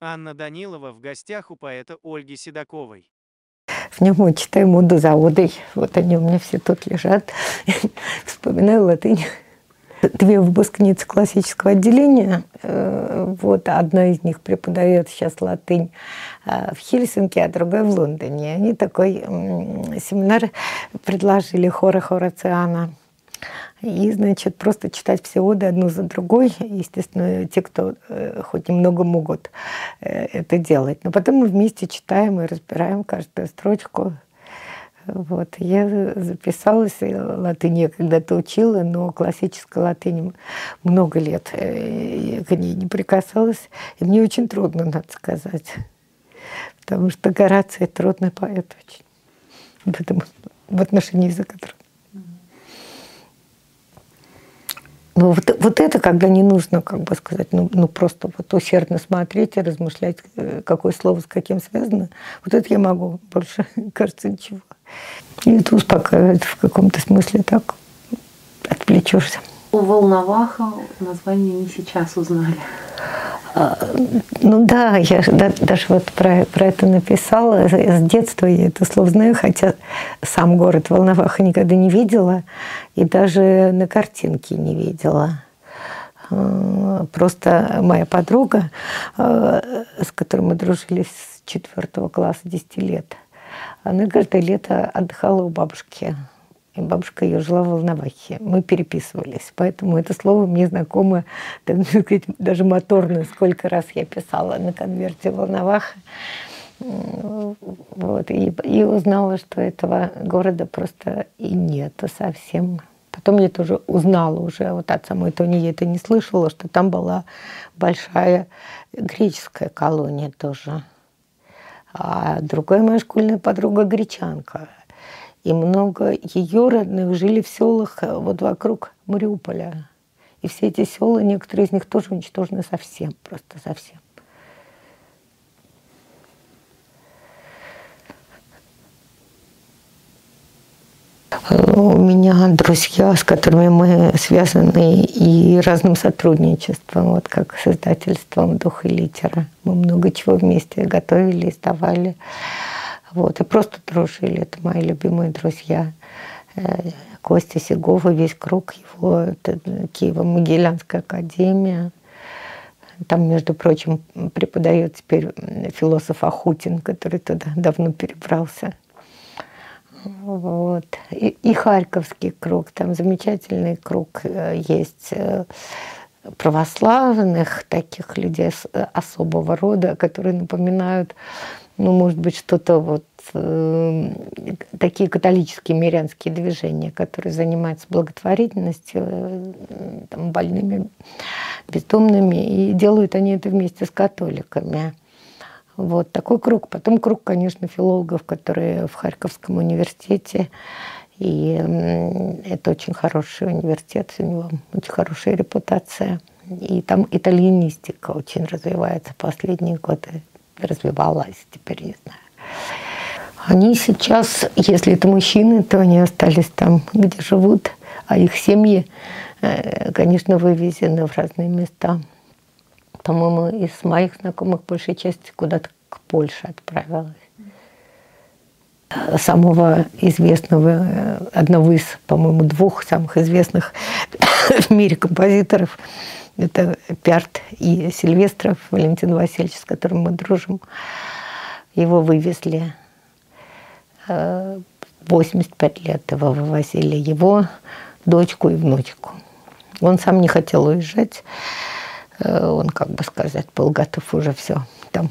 Анна Данилова в гостях у поэта Ольги Седоковой. В нем мы читаем моду за одой. Вот они у меня все тут лежат. Вспоминаю латынь. Две выпускницы классического отделения. Э, вот одна из них преподает сейчас латынь э, в Хельсинки, а другая в Лондоне. Они такой семинар предложили хора Хорациана. И, значит, просто читать все оды одну за другой. Естественно, те, кто э, хоть немного могут э, это делать. Но потом мы вместе читаем и разбираем каждую строчку. Вот. Я записалась, латынь я когда-то учила, но классической латыни много лет э, я к ней не прикасалась. И мне очень трудно, надо сказать. Потому что Гораций трудный поэт очень. В, этом, в отношении языка трудно. Ну, вот, вот это, когда не нужно, как бы сказать, ну, ну просто вот усердно смотреть и размышлять, э, какое слово с каким связано, вот это я могу, больше, кажется, ничего. И это успокаивает в каком-то смысле так, отвлечешься. У Волноваха название не сейчас узнали. А, ну да, я да, даже вот про, про это написала. С детства я это слово знаю, хотя сам город Волноваха никогда не видела и даже на картинке не видела. А, просто моя подруга, а, с которой мы дружили с четвертого класса 10 лет, она каждое лето отдыхала у бабушки и бабушка ее жила в Волновахе. Мы переписывались, поэтому это слово мне знакомо, так сказать, даже моторно, сколько раз я писала на конверте Волноваха. Вот, и, и узнала, что этого города просто и нет совсем. Потом я тоже узнала уже, вот от самой Тони я это не слышала, что там была большая греческая колония тоже. А другая моя школьная подруга гречанка – и много ее родных жили в селах э, вот вокруг Мариуполя. И все эти села, некоторые из них тоже уничтожены совсем, просто совсем. У меня друзья, с которыми мы связаны и разным сотрудничеством, вот как с издательством «Дух и литера». Мы много чего вместе готовили, издавали. Вот, и просто дружили. Это мои любимые друзья. Э, Костя Сегова, весь круг его, это Киево-Могилянская академия. Там, между прочим, преподает теперь философ Ахутин, который туда давно перебрался. Вот. И, и Харьковский круг, там замечательный круг э, есть э, православных таких людей особого рода, которые напоминают ну, может быть, что-то вот э, такие католические мирянские движения, которые занимаются благотворительностью, э, там, больными, бездомными, и делают они это вместе с католиками. Вот такой круг. Потом круг, конечно, филологов, которые в Харьковском университете. И это очень хороший университет, у него очень хорошая репутация. И там итальянистика очень развивается последние годы развивалась, теперь не знаю. Они сейчас, если это мужчины, то они остались там, где живут, а их семьи, э, конечно, вывезены в разные места. По-моему, из моих знакомых большая часть куда-то к Польше отправилась. Самого известного, э, одного из, по-моему, двух самых известных в мире композиторов – это Пярт и Сильвестров, Валентин Васильевич, с которым мы дружим. Его вывезли 85 э, лет его вывозили, его дочку и внучку. Он сам не хотел уезжать. Э, он, как бы сказать, был готов уже все там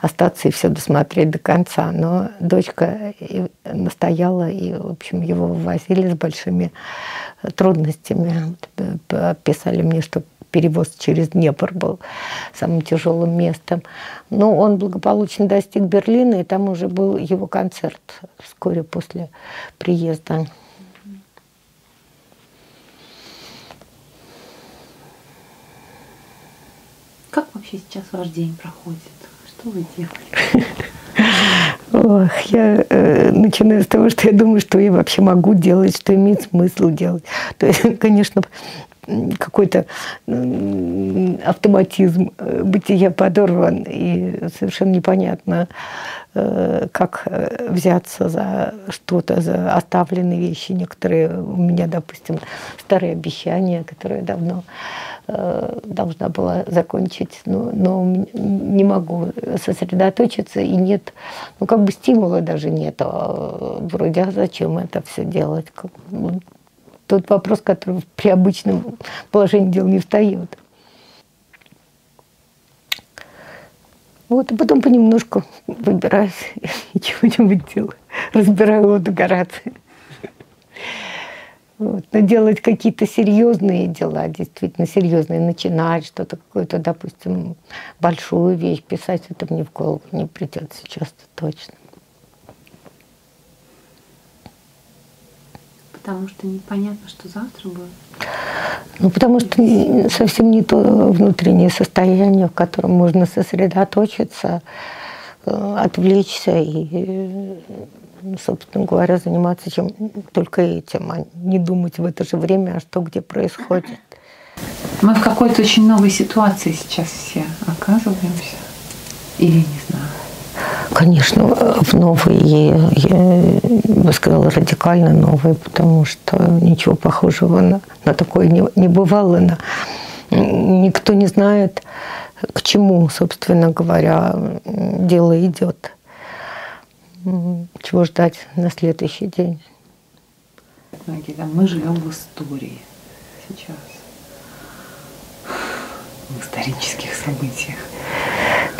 остаться и все досмотреть до конца. Но дочка настояла, и, в общем, его вывозили с большими трудностями. Писали мне, что перевоз через Днепр был самым тяжелым местом. Но он благополучно достиг Берлина, и там уже был его концерт вскоре после приезда. Как вообще сейчас ваш день проходит? Что вы делаете? Ох, я э, начинаю с того, что я думаю, что я вообще могу делать, что имеет смысл делать. То есть, конечно, какой-то автоматизм э, бытия подорван, и совершенно непонятно, э, как взяться за что-то, за оставленные вещи. Некоторые у меня, допустим, старые обещания, которые давно должна была закончить, но, но не могу сосредоточиться, и нет, ну как бы стимула даже нет. А вроде, а зачем это все делать? Ну, тот вопрос, который при обычном положении дел не встает. Вот, и потом понемножку выбираюсь и чего-нибудь делаю. Разбираю его декорации. Вот. Но делать какие-то серьезные дела, действительно серьезные, начинать что-то, какую-то, допустим, большую вещь писать, это мне в голову не придет сейчас точно. Потому что непонятно, что завтра будет. Ну, потому что совсем не то внутреннее состояние, в котором можно сосредоточиться, э, отвлечься и, собственно говоря, заниматься чем только этим, а не думать в это же время, а что где происходит. Мы в какой-то очень новой ситуации сейчас все оказываемся. Или не знаю. Конечно, в новые, я бы сказала, радикально новые, потому что ничего похожего на, на такое не, не бывало. На, никто не знает, к чему, собственно говоря, дело идет. Чего ждать на следующий день. Мы живем в истории сейчас, в исторических событиях.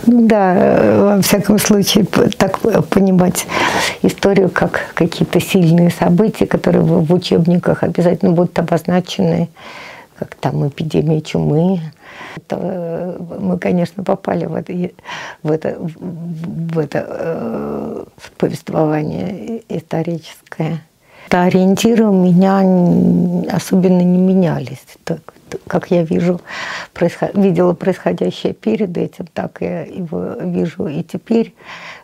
Ну да, во всяком случае, так понимать историю как какие-то сильные события, которые в учебниках обязательно будут обозначены, как там эпидемия чумы. Это, э, мы, конечно, попали в это, в это, в это э, повествование историческое. Ориентиры у меня особенно не менялись. Так, как я вижу, происход... видела происходящее перед этим, так я его вижу и теперь.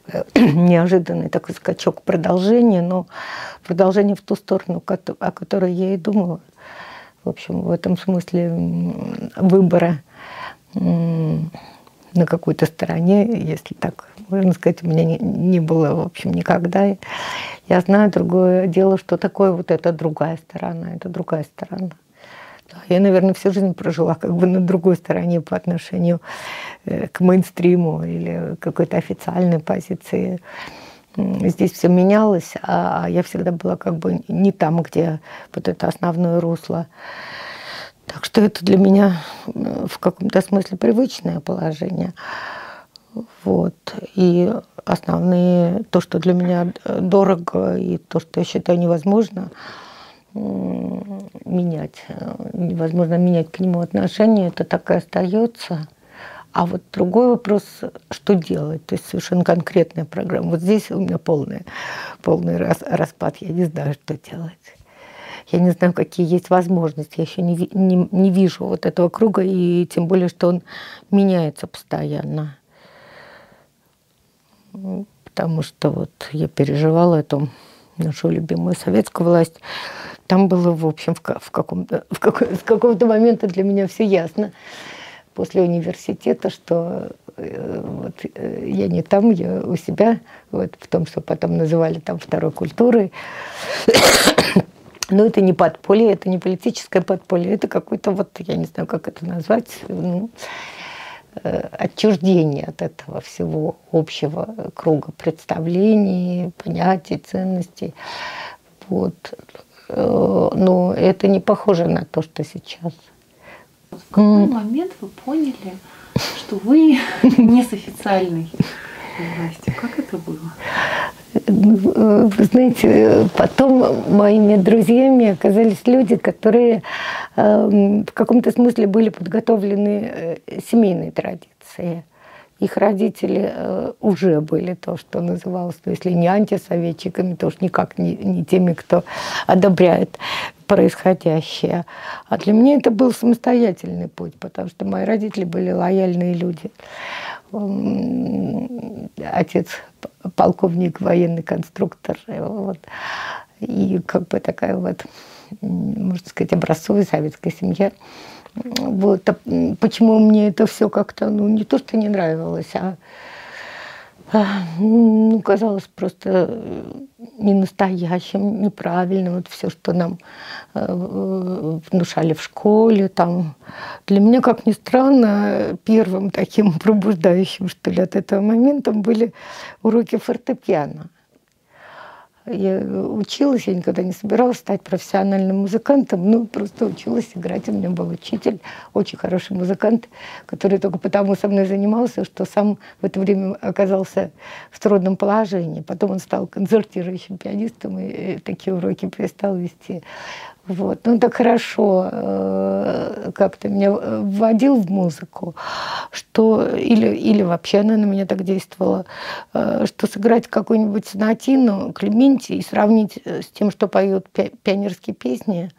Э, неожиданный такой скачок продолжения, но продолжение в ту сторону, о которой я и думала. В общем, в этом смысле выбора на какой-то стороне, если так можно сказать, у меня не, не было, в общем, никогда. Я знаю другое дело, что такое вот эта другая сторона, это другая сторона. Я, наверное, всю жизнь прожила как бы на другой стороне по отношению э, к мейнстриму или какой-то официальной позиции. Здесь все менялось, а я всегда была как бы не там, где вот это основное русло. Так что это для меня в каком-то смысле привычное положение. Вот. И основные, то, что для меня дорого, и то, что я считаю невозможно менять, невозможно менять к нему отношение, это так и остается. А вот другой вопрос, что делать? То есть совершенно конкретная программа. Вот здесь у меня полный, полный распад, я не знаю, что делать. Я не знаю, какие есть возможности. Я еще не, не, не вижу вот этого круга, и тем более, что он меняется постоянно потому что вот я переживала эту нашу любимую советскую власть. Там было, в общем, в, в каком-то в какой, с какого-то момента для меня все ясно после университета, что э, вот, э, я не там, я у себя, вот, в том, что потом называли там второй культурой. Но это не подполье, это не политическое подполье, это какой-то вот, я не знаю, как это назвать, ну, Э, отчуждение от этого всего общего круга представлений, понятий, ценностей. Вот. Но это не похоже на то, что сейчас. В какой момент вы поняли, что вы не с официальной властью? Как это было? Вы знаете, потом моими друзьями оказались люди, которые эм, в каком-то смысле были подготовлены э, семейной традицией. Их родители э, уже были то, что называлось, ну, если не антисоветчиками, то уж никак не, не теми, кто одобряет происходящее. А для меня это был самостоятельный путь, потому что мои родители были лояльные люди отец полковник, военный конструктор. Вот. И как бы такая вот, можно сказать, образцовая советская семья. Вот. А почему мне это все как-то, ну, не то, что не нравилось, а ну, казалось просто не настоящим, неправильным. Вот все, что нам э, внушали в школе. Там. Для меня, как ни странно, первым таким пробуждающим, что ли, от этого момента были уроки фортепиано. Я училась, я никогда не собиралась стать профессиональным музыкантом, ну, просто училась играть. У меня был учитель, очень хороший музыкант, который только потому со мной занимался, что сам в это время оказался в трудном положении. Потом он стал концертирующим пианистом и такие уроки перестал вести. Вот. Ну, так хорошо э, как-то меня вводил в музыку, что или, или вообще она на меня так действовала, э, что сыграть какую-нибудь сонатину Клементи и сравнить э, с тем, что поют пи пионерские песни,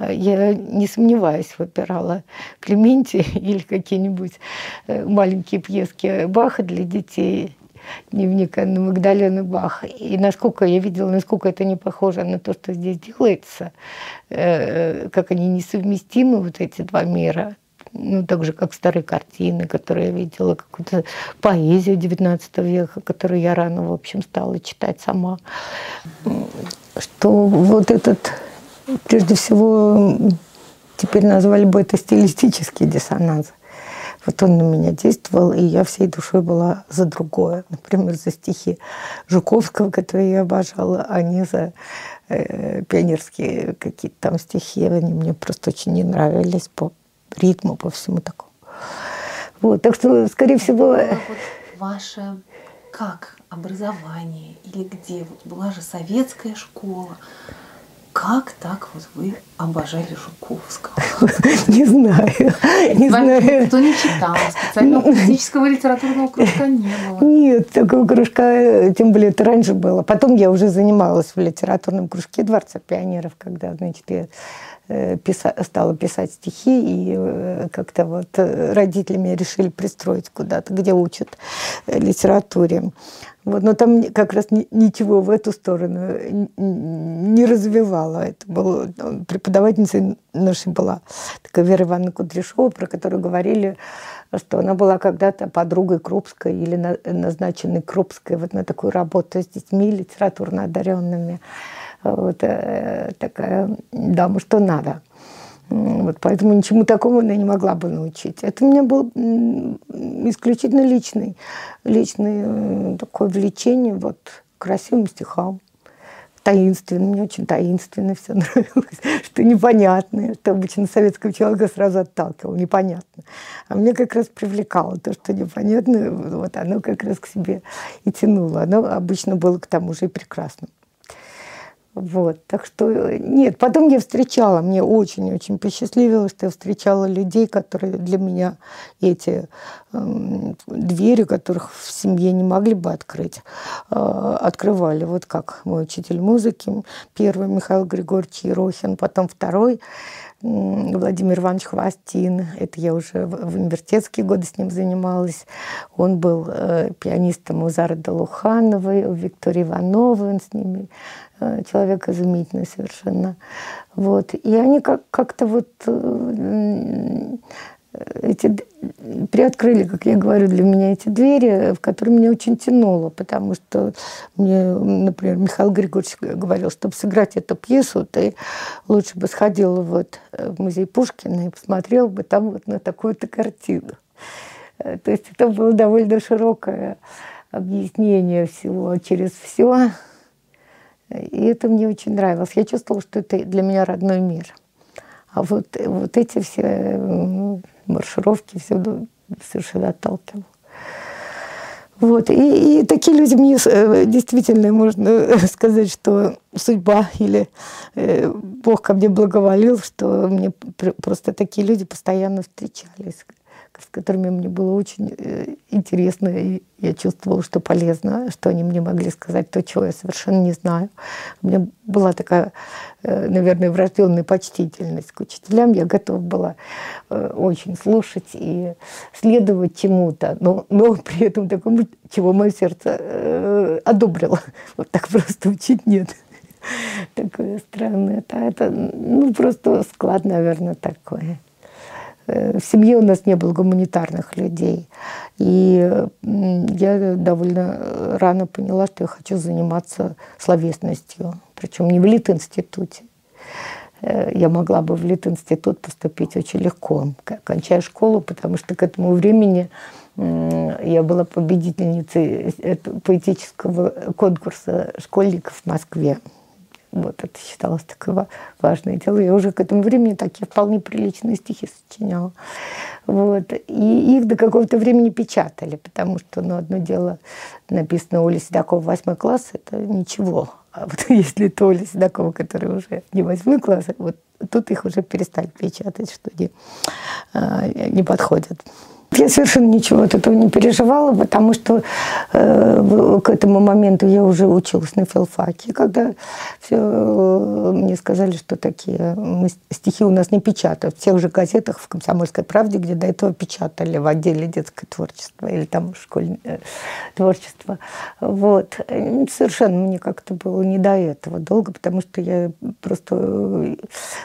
я не сомневаюсь, выбирала Клементи или какие-нибудь маленькие пьески Баха для детей дневник Анны Магдалены Бах. И насколько я видела, насколько это не похоже на то, что здесь делается, э, как они несовместимы, вот эти два мира. Ну, так же, как старые картины, которые я видела, какую-то поэзию XIX века, которую я рано, в общем, стала читать сама. Что вот этот, прежде всего, теперь назвали бы это стилистический диссонанс – вот он на меня действовал, и я всей душой была за другое. Например, за стихи Жуковского, которые я обожала, а не за э, пионерские какие-то там стихи. Они мне просто очень не нравились по ритму, по всему такому. Вот, так что, скорее всего... Вот ваше как образование или где? Вот была же советская школа. Как так вот вы обожали Жуковского? Не знаю. Не знаю. Кто не читал, специального политического литературного кружка не было. Нет, такого кружка, тем более это раньше было. Потом я уже занималась в литературном кружке Дворца пионеров, когда, значит, я э, писа, стала писать стихи, и э, как-то вот родители меня решили пристроить куда-то, где учат литературе. Вот, но там как раз ничего в эту сторону не развивало. Это был ну, преподавательница нашей была такая Вера Ивановна Кудряшова, про которую говорили, что она была когда-то подругой Крупской или назначенной Крупской вот на такую работу с детьми литературно одаренными. Вот э, такая дама, что надо. Вот, поэтому ничему такому она не могла бы научить. Это у меня был исключительно личный, личное такое влечение вот, красивым стихам. Таинственно, мне очень таинственно все нравилось, что непонятное, что обычно советского человека сразу отталкивало, непонятно. А мне как раз привлекало то, что непонятно, вот оно как раз к себе и тянуло. Оно обычно было к тому же и прекрасным. Вот, так что нет, потом я встречала, мне очень-очень посчастливилось, что я встречала людей, которые для меня эти э, двери, которых в семье не могли бы открыть, э, открывали. Вот как мой учитель музыки, первый Михаил Григорьевич Ерохин, потом второй Владимир Иванович Хвостин. Это я уже в университетские годы с ним занималась. Он был э, пианистом у Зары Долухановой, у Виктории Ивановой, он с ними Э, человек изумительный совершенно. Вот. И они как- как-то вот э, эти, приоткрыли, как я говорю, для меня эти двери, в которые меня очень тянуло, потому что мне, например, Михаил Григорьевич говорил, чтобы сыграть эту пьесу, ты лучше бы сходила вот в музей Пушкина и посмотрел бы там вот на такую-то картину. Э, то есть это было довольно широкое объяснение всего через все. И это мне очень нравилось. Я чувствовала, что это для меня родной мир. А вот, вот эти все маршировки все совершенно отталкивало. Вот. И, и такие люди мне э, действительно можно сказать, что судьба или э, Бог ко мне благоволил, что мне просто такие люди постоянно встречались с которыми мне было очень э, интересно, и я чувствовала, что полезно, что они мне могли сказать то, чего я совершенно не знаю. У меня была такая, э, наверное, врожденная почтительность к учителям. Я готова была э, очень слушать и следовать чему-то, но, но при этом такому, чего мое сердце одобрило. Вот так просто учить нет. Такое странное. Это, это ну, просто склад, наверное, такой. Э, в семье у нас не было гуманитарных людей. И я довольно рано поняла, что я хочу заниматься словесностью. Причем не в Лит-институте. Э, я могла бы в Лит-институт поступить очень легко, кончая школу, потому что к этому времени я была победительницей поэтического конкурса школьников в Москве. Вот это считалось такое важное дело. Я уже к этому времени такие вполне приличные стихи сочиняла. Вот. И их до какого-то времени печатали, потому что, ну, одно дело написано Оля Седокова, восьмой класс, это ничего. А вот если это Оля Седокова, которая уже не восьмой класс, вот тут их уже перестали печатать, что не, а, не подходят. Я совершенно ничего от этого не переживала, потому что э, к этому моменту я уже училась на филфаке. Когда все, э, мне сказали, что такие мы, стихи у нас не печатают. В тех же газетах в «Комсомольской правде», где до этого печатали в отделе детское творчество или там школьное э, творчество. Вот. Совершенно мне как-то было не до этого долго, потому что я просто э,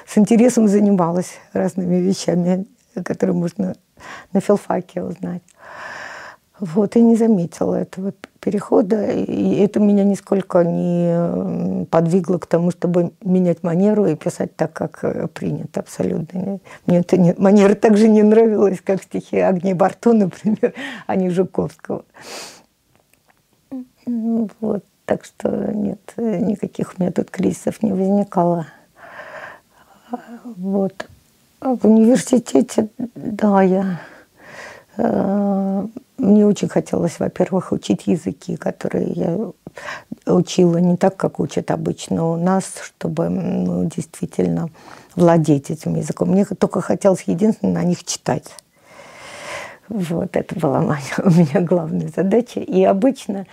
с интересом занималась разными вещами, которые можно на филфаке узнать. Вот, и не заметила этого перехода, и это меня нисколько не подвигло к тому, чтобы менять манеру и писать так, как э, принято абсолютно. Мне это не, манера также не нравилась, как стихи Агнии Барто, например, а не Жуковского. Ну вот, так что нет, никаких у меня тут кризисов не возникало. Вот. А в университете, да, я... Э, мне очень хотелось, во-первых, учить языки, которые я учила не так, как учат обычно у нас, чтобы ну, действительно владеть этим языком. Мне только хотелось единственное на них читать. Вот, это была моя, у меня главная задача. И обычно,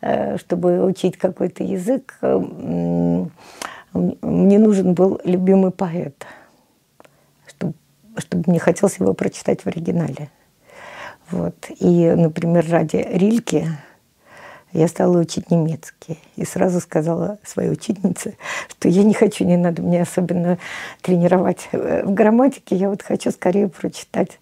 э, чтобы учить какой-то язык, мне нужен был любимый поэт – чтобы мне хотелось его прочитать в оригинале. Вот. И, например, ради Рильки я стала учить немецкий. И сразу сказала своей учительнице, что я не хочу, не надо мне особенно тренировать в грамматике, я вот хочу скорее прочитать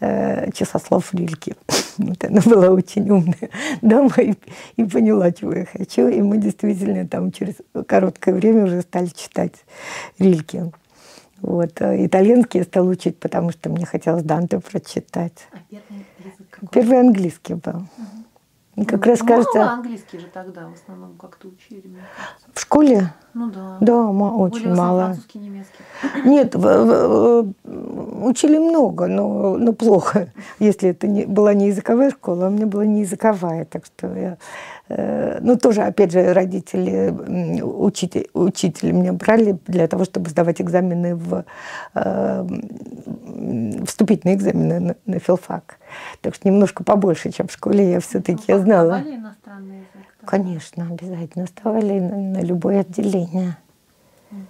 э, часослов Рильки. Вот она была очень умная дама и, и поняла, чего я хочу. И мы действительно там через короткое время уже стали читать Рильки. Вот. Э, итальянский я стала учить, потому что мне хотелось Данте прочитать. А первый язык какой? Первый английский был. Угу. Как ну, раз кажется... Английский же тогда в основном как-то учили. В школе? Ну да. Да, очень Более мало. французский, немецкий. Нет, в, в, учили много, но, но плохо. Если это не, была не языковая школа, а у меня была не языковая, так что я Э, ну, тоже, опять же, родители, учитель, учители меня брали для того, чтобы сдавать экзамены в э, вступительные экзамены на, на филфак. Так что немножко побольше, чем в школе, я все-таки я знала. иностранный язык? Конечно, обязательно сдавали на, на любое отделение. Угу.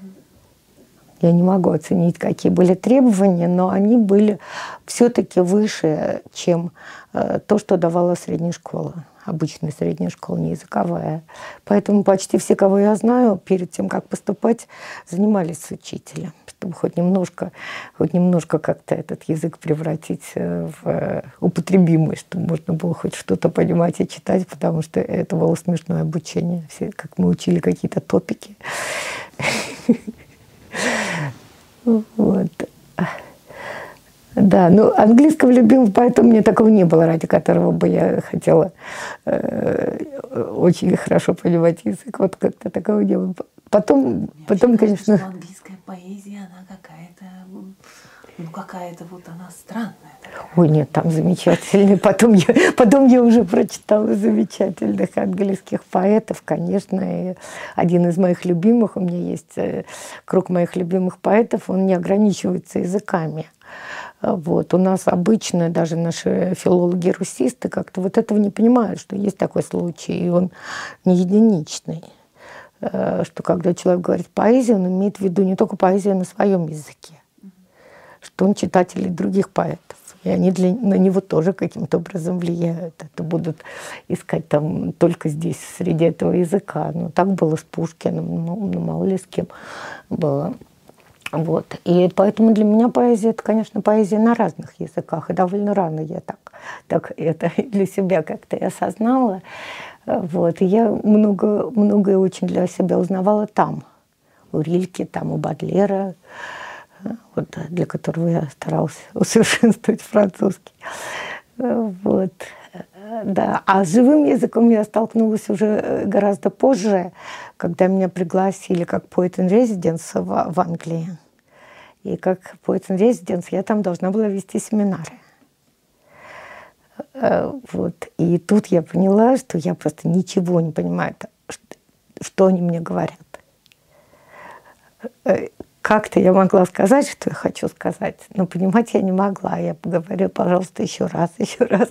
Я не могу оценить, какие были требования, но они были все-таки выше, чем э, то, что давала средняя школа обычная средняя школа, не языковая. Поэтому почти все, кого я знаю, перед тем, как поступать, занимались с учителем, чтобы хоть немножко, хоть немножко как-то этот язык превратить э, в э, употребимый, чтобы можно было хоть что-то понимать и читать, потому что это было смешное обучение. Все, как мы учили какие-то топики. Вот. Да, ну английского любимого поэта у меня такого не было, ради которого бы я хотела э, очень хорошо понимать язык. Вот как-то такого не было. Потом, потом, кажется, конечно... Что английская поэзия, она какая-то, ну какая-то вот она странная. Ой, нет, там замечательные. Потом я, потом я уже прочитала замечательных английских поэтов, конечно. И один из моих любимых, у меня есть э, круг моих любимых поэтов, он не ограничивается языками. Вот. У нас обычно даже наши филологи-русисты как-то вот этого не понимают, что есть такой случай, и он не единичный. Э, что когда человек говорит поэзию, он имеет в виду не только поэзию на своем языке, что он читатель других поэтов. И они для, на него тоже каким-то образом влияют. Это будут искать там только здесь, среди этого языка. Ну, так было с Пушкиным, ну, ну мало ли с кем было. Вот. И поэтому для меня поэзия, это, конечно, поэзия на разных языках. И довольно рано я так, так это для себя как-то и осознала. Вот. И я много, многое очень для себя узнавала там. У Рильки, там, у Бадлера, вот, для которого я старалась усовершенствовать французский. Вот. Да. А с живым языком я столкнулась уже гораздо позже, когда меня пригласили как поэт in residence в, в Англии. И как поэт in residence я там должна была вести семинары. Э, вот. И тут я поняла, что я просто ничего не понимаю, что они мне говорят. Э, как-то я могла сказать, что я хочу сказать, но понимать я не могла. Я говорю, пожалуйста, еще раз, еще раз.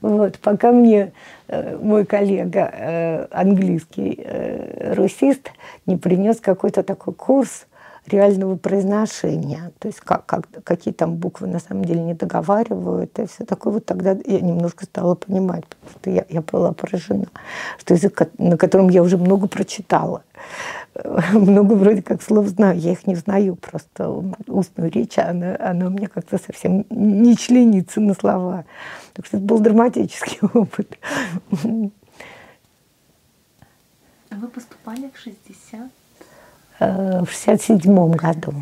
Вот, пока мне э, мой коллега английский русист не принес какой-то такой курс, реального произношения, то есть как, как, какие там буквы на самом деле не договаривают, и все такое. Вот тогда я немножко стала понимать, потому что я, я была поражена, что язык, на котором я уже много прочитала, много вроде как слов знаю, я их не знаю, просто устную речь, она, она у меня как-то совсем не членится на слова. Так что это был драматический опыт. А вы поступали в 60 в 67 году.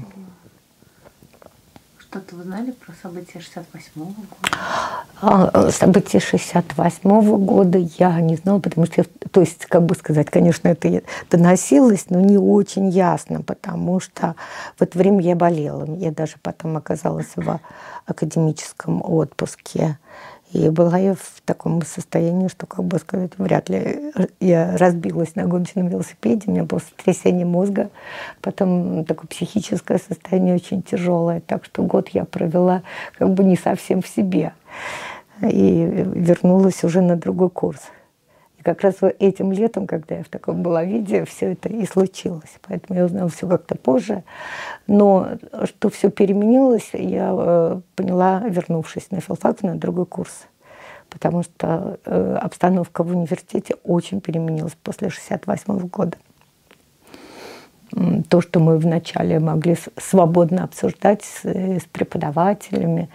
Что-то вы знали про события 68 года? А, события 68 года я не знала, потому что, то есть, как бы сказать, конечно, это доносилось, но не очень ясно, потому что в это время я болела. Я даже потом оказалась в академическом отпуске. И была я в таком состоянии, что, как бы сказать, вряд ли я разбилась на гоночном велосипеде, у меня было сотрясение мозга, потом такое психическое состояние очень тяжелое, так что год я провела как бы не совсем в себе. И вернулась уже на другой курс. И как раз этим летом, когда я в таком была виде, все это и случилось. Поэтому я узнала все как-то позже. Но что все переменилось, я э, поняла, вернувшись на филфак, на другой курс. Потому что э, обстановка в университете очень переменилась после 1968 года то, что мы вначале могли свободно обсуждать с, с преподавателями.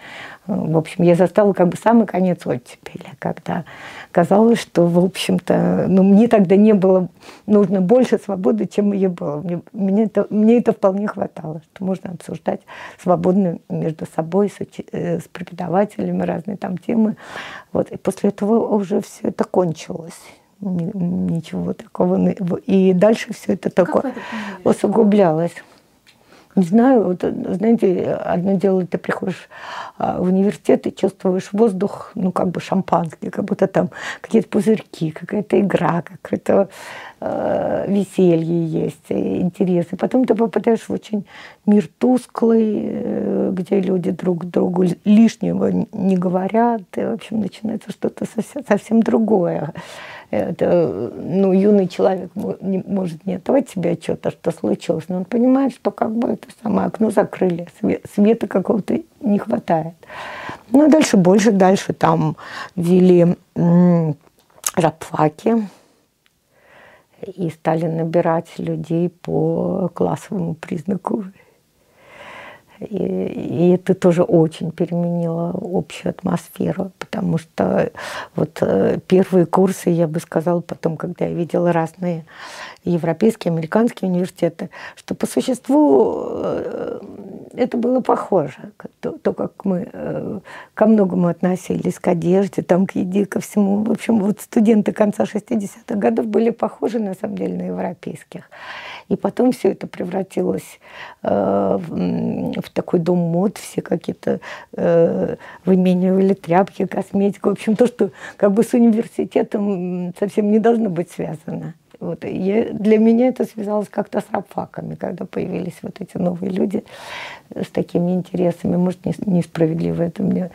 В общем, я застала как бы самый конец оттепели, когда казалось, что, в общем-то, ну, мне тогда не было нужно больше свободы, чем ее было. Мне, мне, это, мне это вполне хватало, что можно обсуждать свободно между собой, с, э, с преподавателями разные там темы. Вот. И после этого уже все это кончилось ничего такого. И дальше все это такое усугублялось. Не знаю, вот, знаете, одно дело, ты приходишь а, в университет и чувствуешь воздух, ну, как бы шампанский, как будто там какие-то пузырьки, какая-то игра, какое-то э, веселье есть, интерес. И потом ты попадаешь в очень мир тусклый, э, где люди друг другу лишнего не говорят, и, в общем, начинается что-то совсем, совсем другое это, ну, юный человек может не отдавать себе отчета, что случилось, но он понимает, что как бы это самое окно закрыли, света какого-то не хватает. Ну, а дальше больше, дальше там ввели рабфаки и стали набирать людей по классовому признаку и, и это тоже очень переменило общую атмосферу, потому что вот э, первые курсы, я бы сказала, потом, когда я видела разные европейские, американские университеты, что по существу э, это было похоже. То, то как мы э, ко многому относились, к одежде, там, к еде, ко всему. В общем, вот студенты конца 60-х годов были похожи, на самом деле, на европейских. И потом все это превратилось э, в, в такой дом мод, все какие-то э, выменивали тряпки, косметику. В общем, то, что как бы с университетом совсем не должно быть связано. Вот. И для меня это связалось как-то с рабфаками, когда появились вот эти новые люди с такими интересами. Может, несправедливо это мне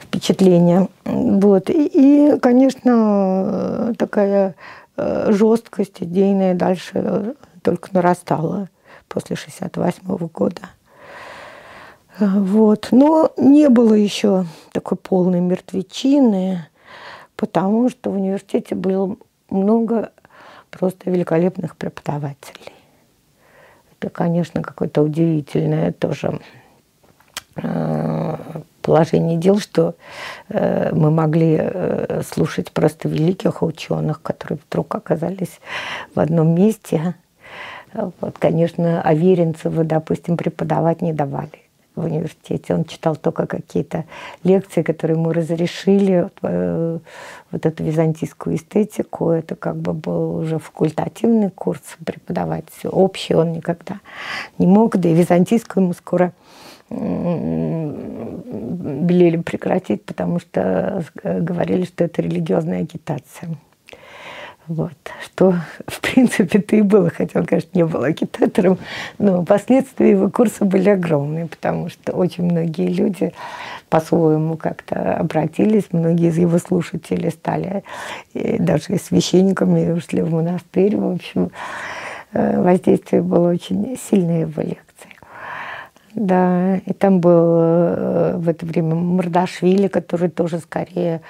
впечатление. Вот. И, и конечно, такая э, жесткость идейная дальше только нарастала после 68 года. Вот. Но не было еще такой полной мертвечины, потому что в университете было много просто великолепных преподавателей. принципе, конечно, какое-то удивительное тоже э, положение дел, что э, мы могли э, слушать просто великих ученых, которые вдруг оказались в одном месте. Вот, конечно, Аверинцева, допустим, преподавать не давали в университете. Он читал только какие-то лекции, которые ему разрешили. Э, вот эту византийскую эстетику, это как бы был уже факультативный курс преподавать. Общий он никогда не мог, да и византийскую ему скоро велели прекратить, потому что говорили, что это религиозная агитация. Вот. Что, в принципе, ты и было, хотя он, конечно, не был агитатором, но последствия его курса были огромные, потому что очень многие люди по-своему как-то обратились, многие из его слушателей стали даже священниками, ушли в монастырь. В общем, э, воздействие было очень сильное его лекции. Да, и там был э, в это время Мордашвили, который тоже скорее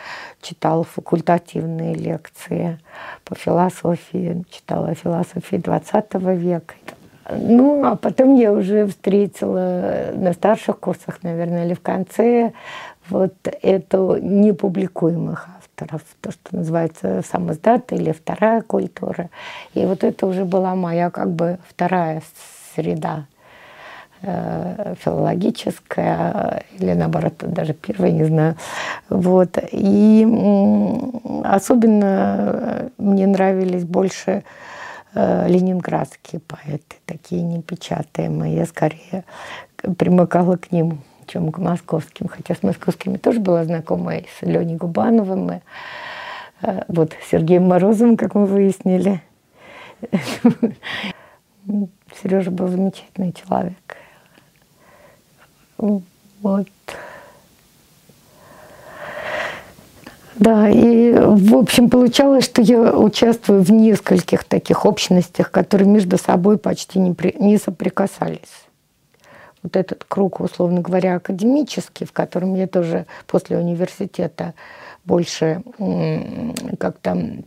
читал факультативные лекции по философии, читала философии 20 века. Ну, а потом я уже встретила на старших курсах, наверное, или в конце, вот эту непубликуемых авторов, то, что называется самоздат или вторая культура. И вот это уже была моя как бы вторая среда филологическая или наоборот даже первая, не знаю. Вот. И особенно мне нравились больше э, ленинградские поэты, такие непечатаемые. Я скорее примыкала к ним, чем к московским. Хотя с московскими тоже была знакома и с Леней Губановым, и э, вот Сергеем Морозовым, как мы выяснили. Сережа был замечательный человек. Вот. Да, и в общем получалось, что я участвую в нескольких таких общностях, которые между собой почти не, при, не соприкасались. Вот этот круг, условно говоря, академический, в котором я тоже после университета больше как-то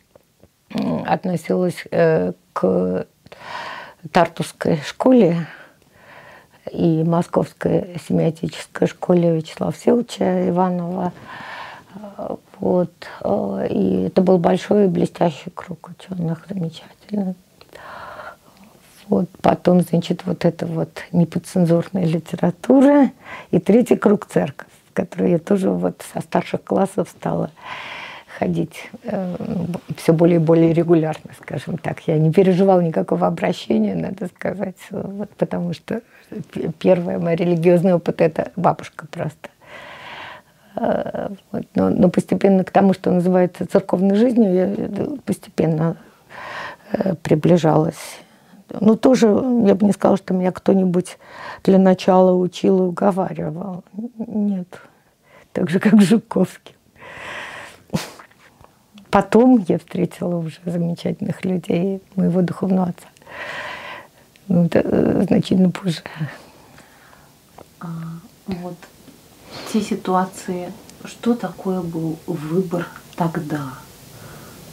относилась э, к Тартусской школе, и Московской семиотической школе Вячеслава Всеволодовича Иванова. Вот. И это был большой и блестящий круг ученых, замечательно. Вот. Потом, значит, вот это вот неподцензурная литература. И третий круг церковь, в который я тоже вот со старших классов стала ходить э, все более и более регулярно, скажем так. Я не переживала никакого обращения, надо сказать, вот, потому что первый мой религиозный опыт – это бабушка просто. Э, вот, но, но постепенно к тому, что называется церковной жизнью, я постепенно э, приближалась. Ну, тоже, я бы не сказала, что меня кто-нибудь для начала учил и уговаривал. Нет. Так же, как Жуковский. Потом я встретила уже замечательных людей, моего духовного отца. Ну, это э, значительно позже. А, вот те ситуации, что такое был выбор тогда?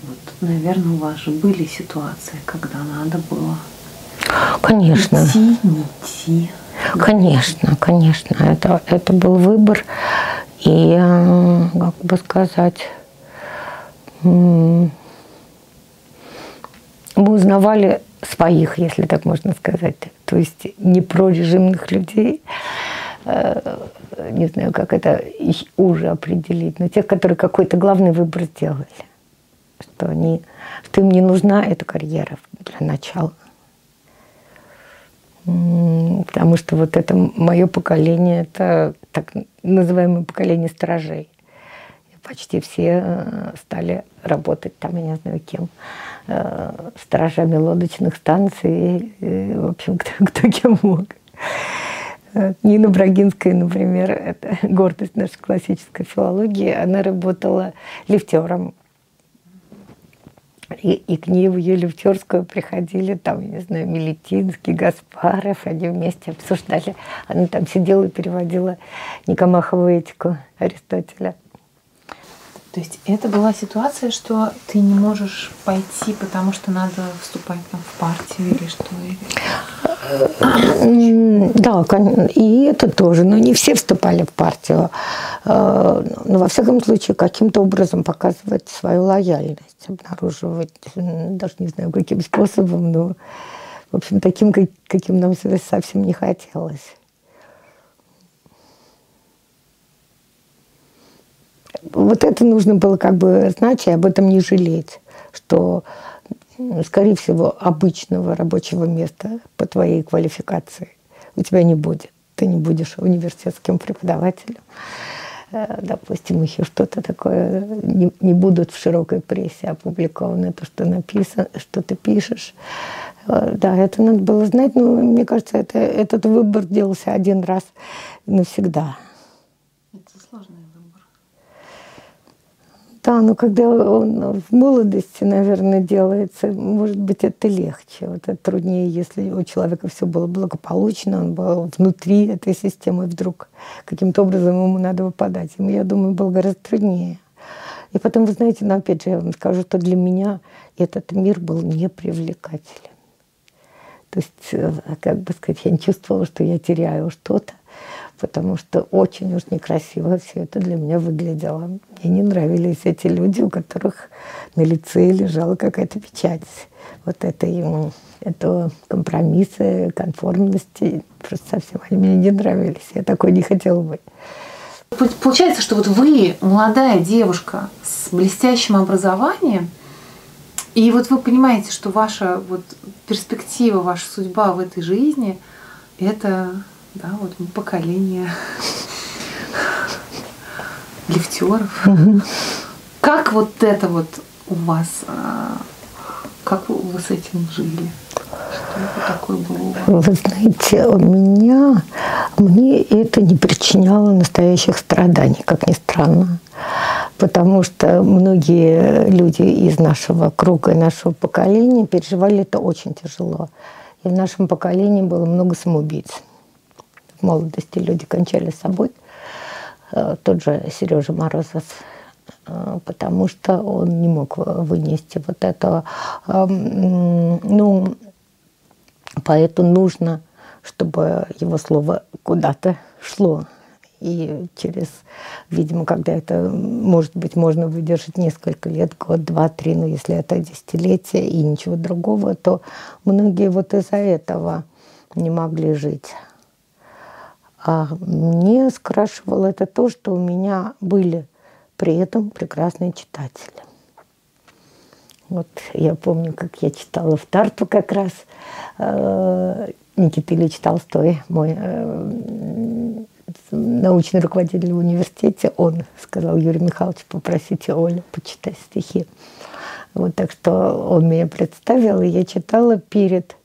Вот, наверное, у вас же были ситуации, когда надо было Конечно. идти, не идти. Конечно, конечно. Это, это был выбор. И, э, как бы сказать, мы узнавали своих, если так можно сказать, то есть не про режимных людей, э, не знаю, как это уже определить, но тех, которые какой-то главный выбор сделали, что они, что им не нужна эта карьера для начала. Потому что вот это мое поколение, это так называемое поколение стражей почти все э, стали работать там, я не знаю кем, э, сторожами лодочных станций, в общем, кто, кто кем мог. Э, Нина Брагинская, например, это гордость нашей классической филологии, она работала лифтером. И, и к ней в ее лифтерскую приходили там, не знаю, Милетинский, Гаспаров, они вместе обсуждали. Она там сидела и переводила Никомахову этику Аристотеля. То есть это была ситуация, что ты не можешь пойти, потому что надо вступать там, в партию или что? Да, и это тоже. Но не все вступали в партию. Э, но, во всяком случае, каким-то образом показывать свою лояльность, обнаруживать, даже не знаю, каким способом, но, в общем, таким, каким нам совсем не хотелось. Вот это нужно было как бы знать и об этом не жалеть, что скорее всего, обычного рабочего места по твоей квалификации у тебя не будет. Ты не будешь университетским преподавателем. Э, допустим, еще что-то такое не, не будут в широкой прессе опубликованы, то, что написано, что ты пишешь. Э, да, это надо было знать, но мне кажется, это, этот выбор делался один раз навсегда. Да, но когда он в молодости, наверное, делается, может быть, это легче. Вот это труднее, если у человека все было благополучно, он был внутри этой системы, вдруг каким-то образом ему надо выпадать. Ему, я думаю, было гораздо труднее. И потом, вы знаете, ну, опять же, я вам скажу, что для меня этот мир был непривлекателен. То есть, э, как бы сказать, я не чувствовала, что я теряю что-то потому что очень уж некрасиво все это для меня выглядело. Мне не нравились эти люди, у которых на лице лежала какая-то печать. Вот это ему, это компромиссы, конформности, просто совсем они мне не нравились. Я такой не хотела быть. Получается, что вот вы молодая девушка с блестящим образованием, и вот вы понимаете, что ваша вот перспектива, ваша судьба в этой жизни – это да, вот поколение лифтеров. Как вот это вот у вас, а, как вы с этим жили? Вы знаете, у меня, мне это не причиняло настоящих страданий, как ни странно. Потому что многие люди из нашего круга, нашего поколения переживали это очень тяжело. И в нашем поколении было много самоубийц в молодости люди кончали с собой. Э, тот же Сережа Морозов, э, потому что он не мог вынести вот этого. Эм, ну, поэту нужно, чтобы его слово куда-то шло. И через, видимо, когда это, может быть, можно выдержать несколько лет, год, два, три, но если это десятилетие и ничего другого, то многие вот из-за этого не могли жить. А мне скрашивало это то, что у меня были при этом прекрасные читатели. Вот я помню, как я читала в Тарту как раз э, Никита Ильич Толстой, мой э, научный руководитель в университете, он сказал Юрий Михайлович, попросите Олю почитать стихи. Вот так что он меня представил, и я читала перед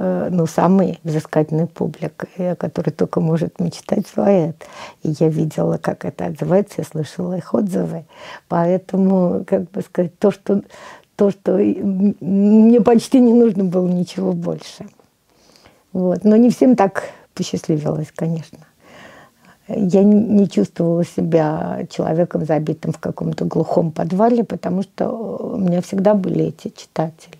ну, самой взыскательной публикой, о которой только может мечтать поэт. И я видела, как это отзывается, я слышала их отзывы. Поэтому, как бы сказать, то, что, то, что мне почти не нужно было ничего больше. Вот. Но не всем так посчастливилось, конечно. Я не чувствовала себя человеком, забитым в каком-то глухом подвале, потому что у меня всегда были эти читатели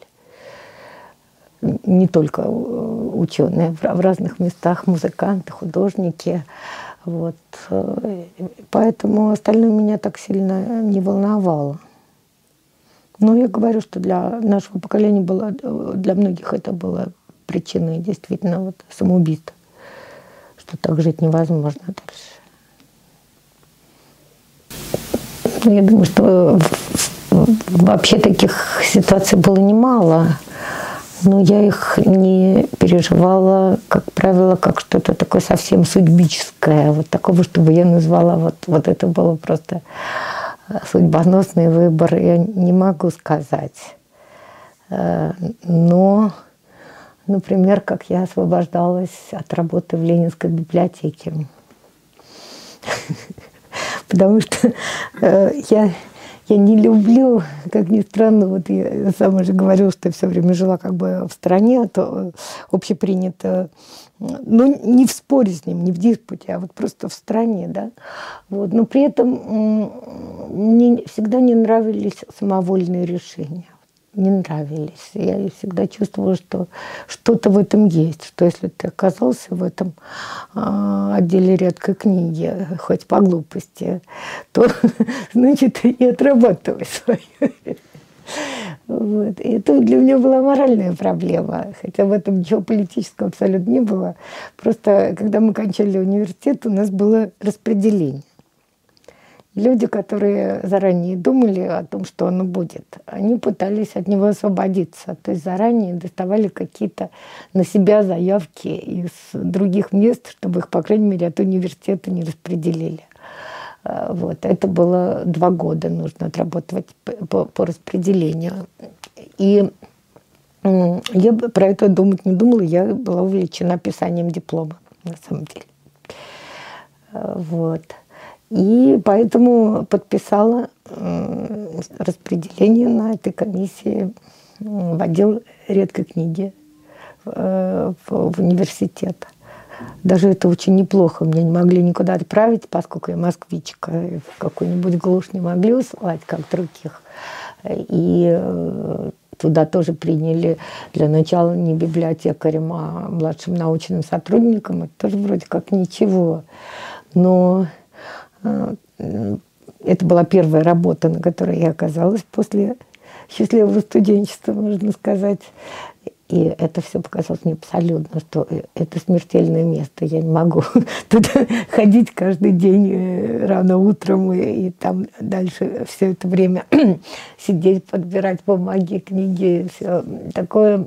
не только ученые, в разных местах музыканты, художники. Вот. Поэтому остальное меня так сильно не волновало. Но я говорю, что для нашего поколения было, для многих это было причиной действительно вот самоубийства, что так жить невозможно дальше. Я думаю, что вообще таких ситуаций было немало но я их не переживала, как правило, как что-то такое совсем судьбическое, вот такого, чтобы я назвала, вот, вот это было просто э, судьбоносный выбор, я не могу сказать. Э, но, например, как я освобождалась от работы в Ленинской библиотеке. Потому что э, я я не люблю, как ни странно, вот я сама же говорила, что я все время жила как бы в стране, то общепринято, ну, не в споре с ним, не в диспуте, а вот просто в стране, да. Вот. Но при этом мне всегда не нравились самовольные решения. Не нравились. Я всегда чувствовала, что что-то в этом есть, что если ты оказался в этом а, отделе редкой книги, хоть по глупости, то, значит, и отрабатывай свое. Вот. И это для меня была моральная проблема, хотя в этом ничего политического абсолютно не было. Просто когда мы кончали университет, у нас было распределение. Люди, которые заранее думали о том, что оно будет, они пытались от него освободиться. То есть заранее доставали какие-то на себя заявки из других мест, чтобы их, по крайней мере, от университета не распределили. А, вот. Это было два года нужно отрабатывать по, по распределению. И я про это думать не думала, я была увлечена писанием диплома, на самом деле. А, вот. И поэтому подписала распределение на этой комиссии в отдел редкой книги э, в, университет. Даже это очень неплохо. Меня не могли никуда отправить, поскольку я москвичка. В какую-нибудь глушь не могли услать, как других. И э, туда тоже приняли для начала не библиотекарем, а младшим научным сотрудником. Это тоже вроде как ничего. Но это была первая работа, на которой я оказалась после счастливого студенчества, можно сказать. И это все показалось мне абсолютно, что это смертельное место. Я не могу туда ходить каждый день э, рано утром и, и там дальше все это время сидеть, подбирать бумаги, книги. Все такое,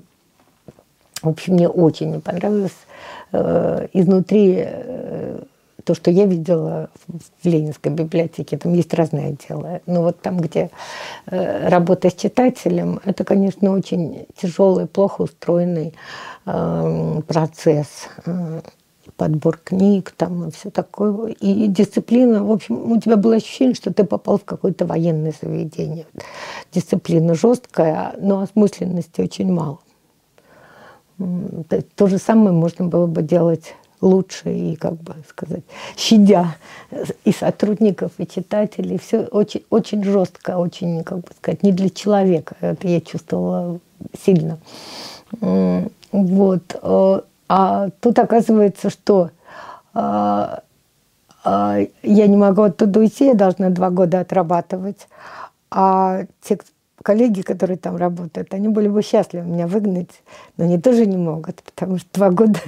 в общем, мне очень не понравилось. Э, изнутри э, то, что я видела в Ленинской библиотеке, там есть разные отделы. Но вот там, где э, работа с читателем, это, конечно, очень тяжелый, плохо устроенный э, процесс. Э, подбор книг там и все такое. И дисциплина, в общем, у тебя было ощущение, что ты попал в какое-то военное заведение. Дисциплина жесткая, но осмысленности очень мало. То же самое можно было бы делать лучше и, как бы сказать, щадя и сотрудников, и читателей. Все очень, очень жестко, очень, как бы сказать, не для человека. Это я чувствовала сильно. Вот. Э, а тут оказывается, что э, э, я не могу оттуда уйти, я должна два года отрабатывать. А те, коллеги, которые там работают, они были бы счастливы меня выгнать, но они тоже не могут, потому что два года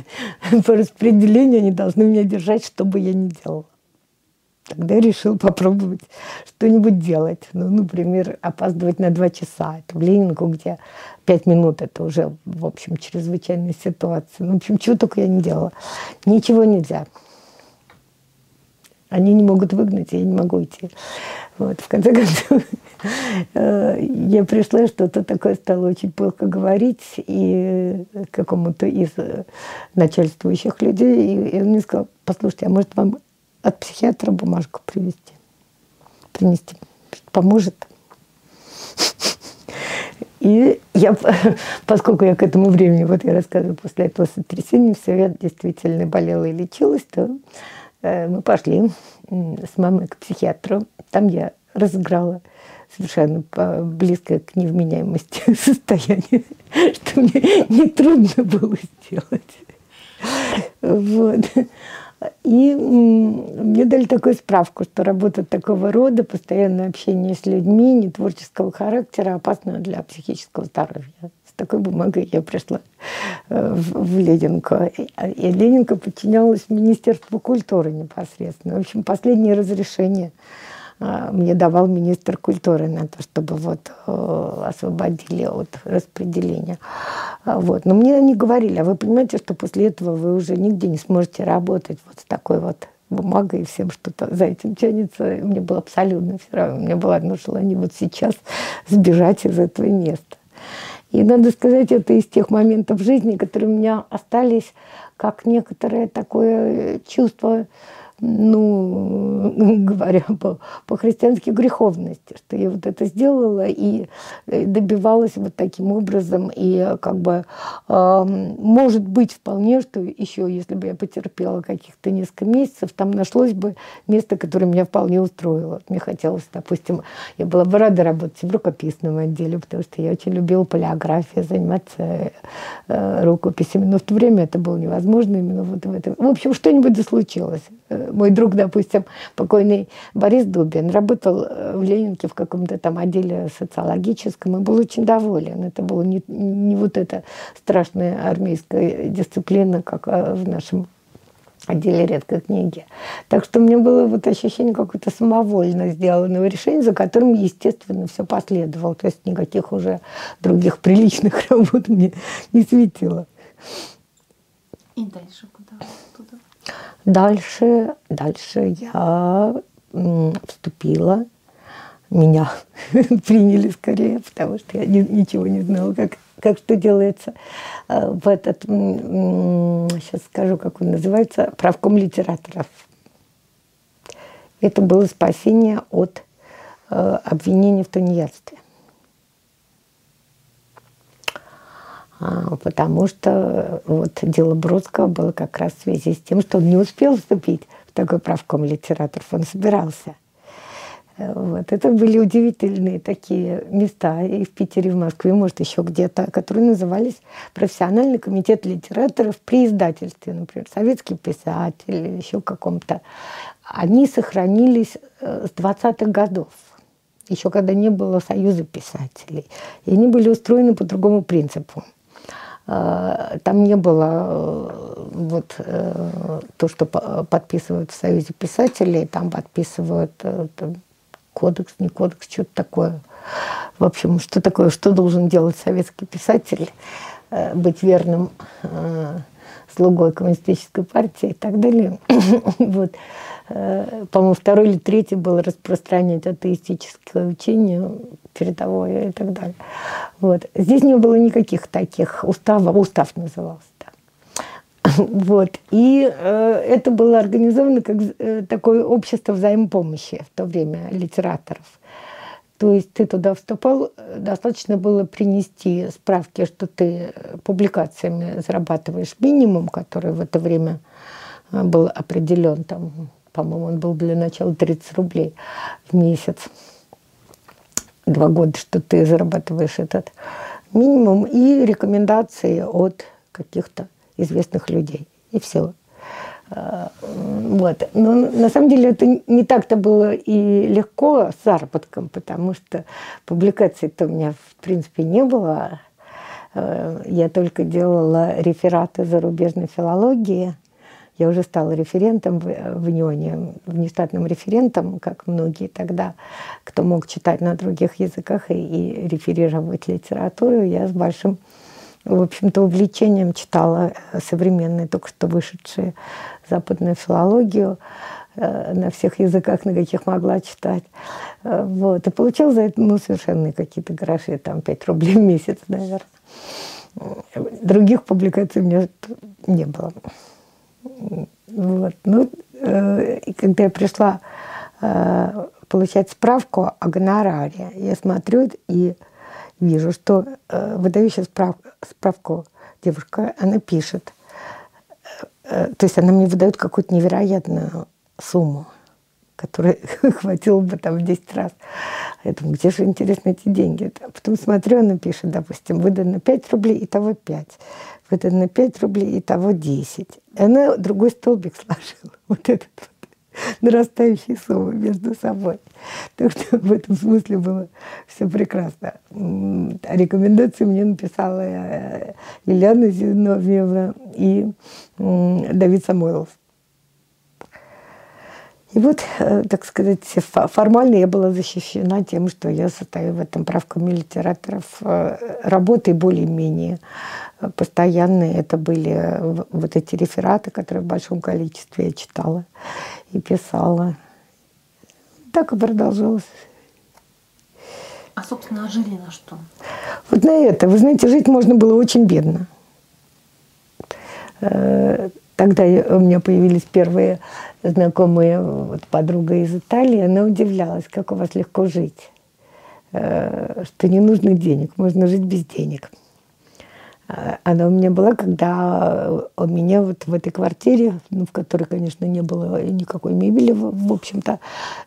по распределению они должны меня держать, что бы я ни делала. Тогда я решил попробовать что-нибудь делать. Ну, например, опаздывать на два часа. Это в Ленинку, где пять минут, это уже, в общем, чрезвычайная ситуация. Ну, в общем, чего только я не делала. Ничего нельзя. Они не могут выгнать, я не могу идти. Вот, в конце концов, э, я пришла, что-то такое стало очень плохо говорить и какому-то из начальствующих людей. И он мне сказал, послушайте, а может вам от психиатра бумажку привезти? Принести? Поможет? И я, поскольку я к этому времени, вот я рассказываю, после этого сотрясения, все, я действительно болела и лечилась, то Э, мы пошли с мамой к психиатру. Там я разыграла совершенно близкое к невменяемости состояние, что мне нетрудно было сделать. Вот. И мне дали такую справку, что работа такого рода, постоянное общение с людьми, не творческого характера, опасно для психического здоровья такой бумагой я пришла э, в, Ленинку. И Ленинка подчинялась Министерству культуры непосредственно. В общем, последнее разрешение э, мне давал министр культуры на то, чтобы вот э, освободили от распределения. А вот. Но мне они говорили, а вы понимаете, что после этого вы уже нигде не сможете работать вот с такой вот бумагой и всем что-то за этим тянется. Мне было абсолютно все равно. У меня было одно желание вот сейчас сбежать из этого места. И надо сказать, это из тех моментов жизни, которые у меня остались как некоторое такое чувство ну, говоря по, по-христиански, греховности, что я вот это сделала и э, добивалась вот таким образом. И как бы э, может быть вполне, что еще, если бы я потерпела каких-то несколько месяцев, там нашлось бы место, которое меня вполне устроило. Мне хотелось, допустим, я была бы рада работать в рукописном отделе, потому что я очень любила полиографию, заниматься э, рукописями. Но в то время это было невозможно именно вот в этом. В общем, что-нибудь да случилось. Мой друг, допустим, покойный Борис Дубин, работал э, в Ленинке в каком-то там отделе социологическом и был очень доволен. Это была не, не вот эта страшная армейская дисциплина, как э, в нашем отделе редкой книги. Так что у меня было вот ощущение какое-то самовольно сделанного решения, за которым, естественно, все последовало. То есть никаких уже других приличных работ мне не светило. И дальше? Дальше, дальше я вступила, меня приняли скорее, потому что я ничего не знала, как, как что делается э, в этот, сейчас скажу, как он называется, правком литераторов. Это было спасение от э, обвинения в тунеядстве. Потому что вот дело Бродского было как раз в связи с тем, что он не успел вступить в такой правком литераторов, он собирался. Э, вот. Это были удивительные такие места и в Питере, и в Москве, может, еще где-то, которые назывались профессиональный комитет литераторов при издательстве, например, советский писатель, еще каком-то. Они сохранились э, с 20-х годов еще когда не было союза писателей. И они были устроены по другому принципу. А, там не было э, вот э, то, что подписывают в Союзе писателей, там подписывают э, там, кодекс, не кодекс, что-то такое. В общем, что такое, что должен делать советский писатель, быть верным слугой коммунистической партии и так далее. Э, по-моему, второй или третий был распространять атеистическое учение передовое и так далее. Вот. Здесь не было никаких таких уставов, устав назывался. Вот. И э, это было организовано как э, такое общество взаимопомощи в то время литераторов. То есть ты туда вступал, достаточно было принести справки, что ты публикациями зарабатываешь минимум, который в это время э, был определен там по-моему, он был для начала 30 рублей в месяц. Два года, что ты зарабатываешь этот минимум, и рекомендации от каких-то известных людей. И все. А, вот. Но на самом деле это не так-то было и легко с заработком, потому что публикаций-то у меня в принципе не было. А, я только делала рефераты зарубежной филологии – я уже стала референтом в, в НИОНе, внештатным референтом, как многие тогда, кто мог читать на других языках и, и реферировать литературу. Я с большим, в общем-то, увлечением читала э, современные, только что вышедшие западную филологию э, на всех языках, на каких могла читать. Э, вот. И получила за это ну, совершенно какие-то гроши, там 5 рублей в месяц, наверное. Других публикаций у меня не было. Вот. Ну, э, когда я пришла э, получать справку о гонораре, я смотрю и вижу, что э, выдающая справ, справку девушка, она пишет. Э, то есть она мне выдает какую-то невероятную сумму, которая хватило бы там в 10 раз. Я думаю, где же, интересно, эти деньги? А потом смотрю, она пишет, допустим, выдано 5 рублей, и того 5 выдано 5 рублей, и того 10. И она другой столбик сложила, вот этот вот нарастающие суммы между собой. Так что в этом смысле было все прекрасно. Рекомендации мне написала э, Елена Зиновьевна и Давид Самойлов. И вот, э, так сказать, формально я была защищена тем, что я состою в этом правкоме литераторов. Э, работы более-менее постоянные. Это были вот эти рефераты, которые в большом количестве я читала и писала. Так и продолжалось. А, собственно, а жили на что? Вот на это. Вы знаете, жить можно было очень бедно. Тогда у меня появились первые знакомые, вот подруга из Италии, она удивлялась, как у вас легко жить, э, что не нужно денег, можно жить без денег. А, она у меня была, когда у меня вот в этой квартире, ну, в которой, конечно, не было никакой мебели, в общем-то,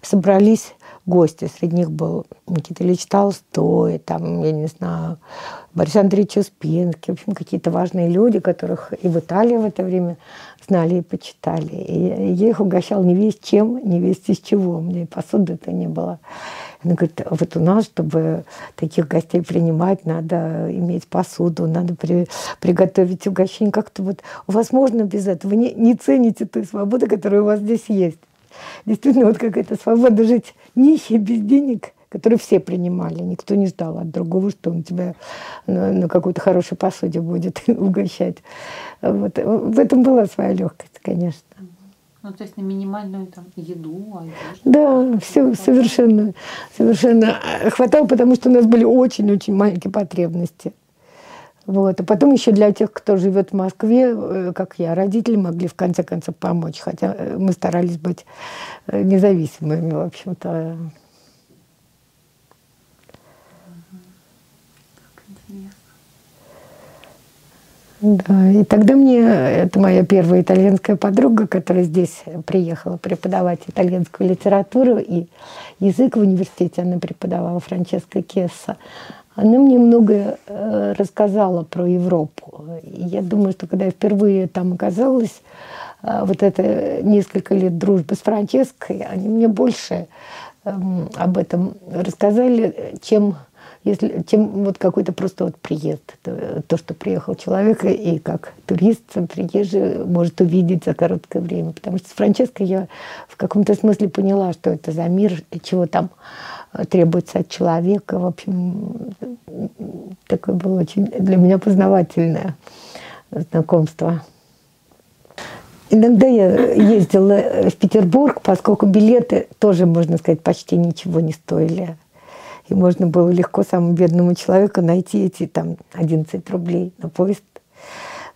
собрались гости. Среди них был Никита Ильич Толстой, там, я не знаю, Борис Андреевич Успенский, в общем, какие-то важные люди, которых и в Италии в это время знали и почитали. И я их угощал не весь чем, не весь из чего. У меня и посуды-то не было. Она говорит, вот у нас, чтобы таких гостей принимать, надо иметь посуду, надо при, приготовить угощение. Как-то вот у вас можно без этого? Не, не цените той свободы, которая у вас здесь есть. Действительно, вот какая-то свобода жить нищий, без денег, которые все принимали. Никто не ждал от другого, что он тебя на, на какой-то хорошей посуде будет угощать. Вот. В этом была своя легкость, конечно. Ну, то есть на минимальную там еду, одежду. Да, все совершенно, совершенно хватало, потому что у нас были очень-очень маленькие потребности. Вот. А потом еще для тех, кто живет в Москве, э, как я, родители могли в конце концов помочь, хотя э, мы старались быть э, независимыми, в общем-то. Да, и тогда мне, это моя первая итальянская подруга, которая здесь приехала преподавать итальянскую литературу и язык в университете, она преподавала Франческо Кесса. Она мне многое э, рассказала про Европу. И я думаю, что когда я впервые там оказалась, э, вот это несколько лет дружбы с Франческой, они мне больше эм, об этом рассказали, чем если, чем вот какой-то просто вот приезд. То, что приехал человек и как турист, приезжий может увидеть за короткое время. Потому что с Франческой я в каком-то смысле поняла, что это за мир, чего там требуется от человека. В общем, такое было очень для меня познавательное знакомство. Иногда я ездила в Петербург, поскольку билеты тоже, можно сказать, почти ничего не стоили. И можно было легко самому бедному человеку найти эти там 11 рублей на поезд.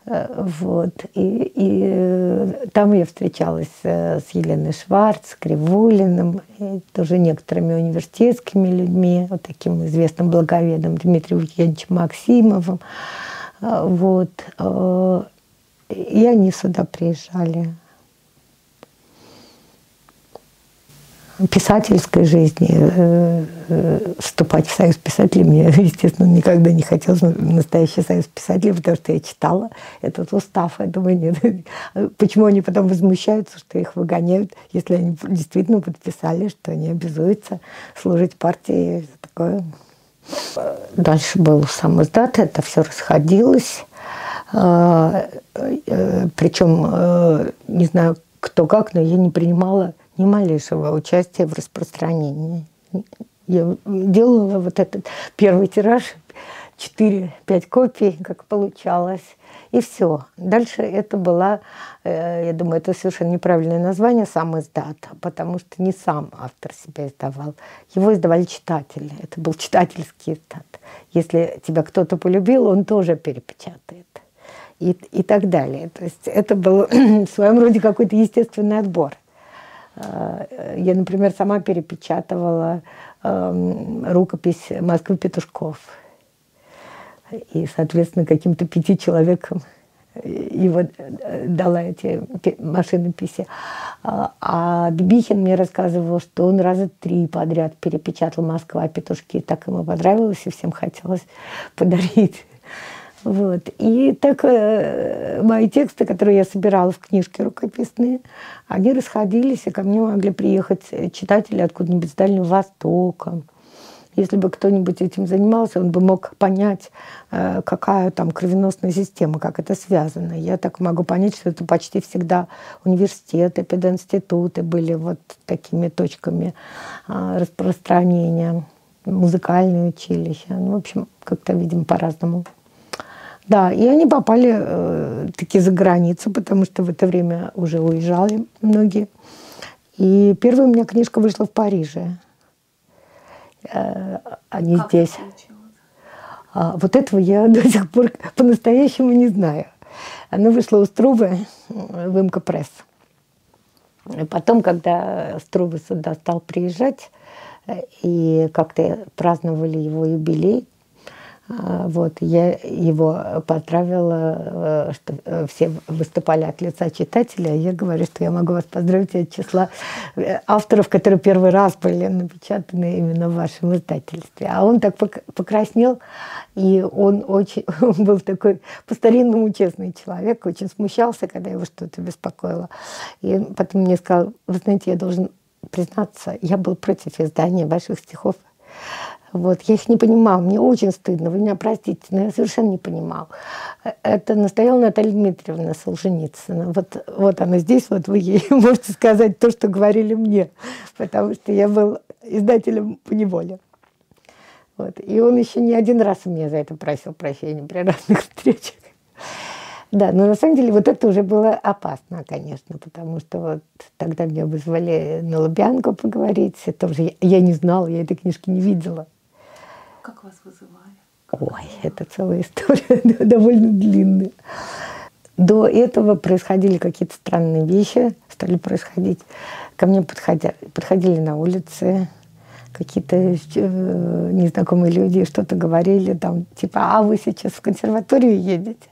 Э, вот. И, и э, там я встречалась э, с Еленой Шварц, Кривулиным, и тоже некоторыми университетскими людьми, вот таким известным благоведом Дмитрием Евгеньевичем Максимовым. Вот. И они сюда приезжали. Писательской жизни э, э, вступать в союз писателей мне, естественно, никогда не хотелось настоящий союз писателей, потому что я читала этот устав. Я думаю, нет. Почему они потом возмущаются, что их выгоняют, если они действительно подписали, что они обязуются служить партии. Такое. Дальше был сам издат, это все расходилось. Э, Причем, не знаю, кто как, но я не принимала ни малейшего участия в распространении. Я делала вот этот первый тираж, 4-5 копий, как получалось, и все. Дальше это была, э, я думаю, это совершенно неправильное название, сам издат, потому что не сам автор себя издавал. Его издавали читатели. Это был читательский издат. Если тебя кто-то полюбил, он тоже перепечатает. И, и так далее. То есть это был в своем роде какой-то естественный отбор. Э, я, например, сама перепечатывала эм, рукопись Москвы Петушков. И, соответственно, каким-то пяти человекам его э, дала эти машинописи. А, а Бибихин мне рассказывал, что он раза три подряд перепечатал «Москва. Петушки». Так ему понравилось, и всем хотелось подарить. Вот. И так э, мои тексты, которые я собирала в книжке рукописные, они расходились, и ко мне могли приехать читатели откуда-нибудь с Дальнего Востока. Если бы кто-нибудь этим занимался, он бы мог понять, э, какая там кровеносная система, как это связано. Я так могу понять, что это почти всегда университеты, пединституты были вот такими точками э, распространения, музыкальные училища. Ну, в общем, как-то, видимо, по-разному. Да, и они попали э, таки за границу, потому что в это время уже уезжали многие. И первая у меня книжка вышла в Париже. Э, они как здесь. А, вот этого я до сих пор по-настоящему не знаю. Она вышла у Струве, в МК-пресс. Потом, когда Струве сюда стал приезжать, и как-то праздновали его юбилей, а, вот, я его поздравила, э, что э, все выступали от лица читателя, а я говорю, что я могу вас поздравить от числа э, авторов, которые первый раз были напечатаны именно в вашем издательстве. А он так покраснел, и он очень он был такой по-старинному честный человек, очень смущался, когда его что-то беспокоило. И потом мне сказал, вы знаете, я должен признаться, я был против издания ваших стихов. Вот, я их не понимал, мне очень стыдно, вы меня простите, но я совершенно не понимал. Это настояла Наталья Дмитриевна Солженицына. Вот, вот она здесь, вот вы ей можете сказать то, что говорили мне, потому что я был издателем по неволе. Вот. И он еще не один раз у меня за это просил прощения при разных встречах. Да, но на самом деле вот это уже было опасно, конечно, потому что вот тогда меня вызвали на Лубянку поговорить. Это уже я не знала, я этой книжки не видела. Как вас вызывали? Ой, это целая история, довольно длинная. До этого происходили какие-то странные вещи, стали происходить. Ко мне подходя, подходили на улице какие-то э, незнакомые люди, что-то говорили, там, типа, а вы сейчас в консерваторию едете?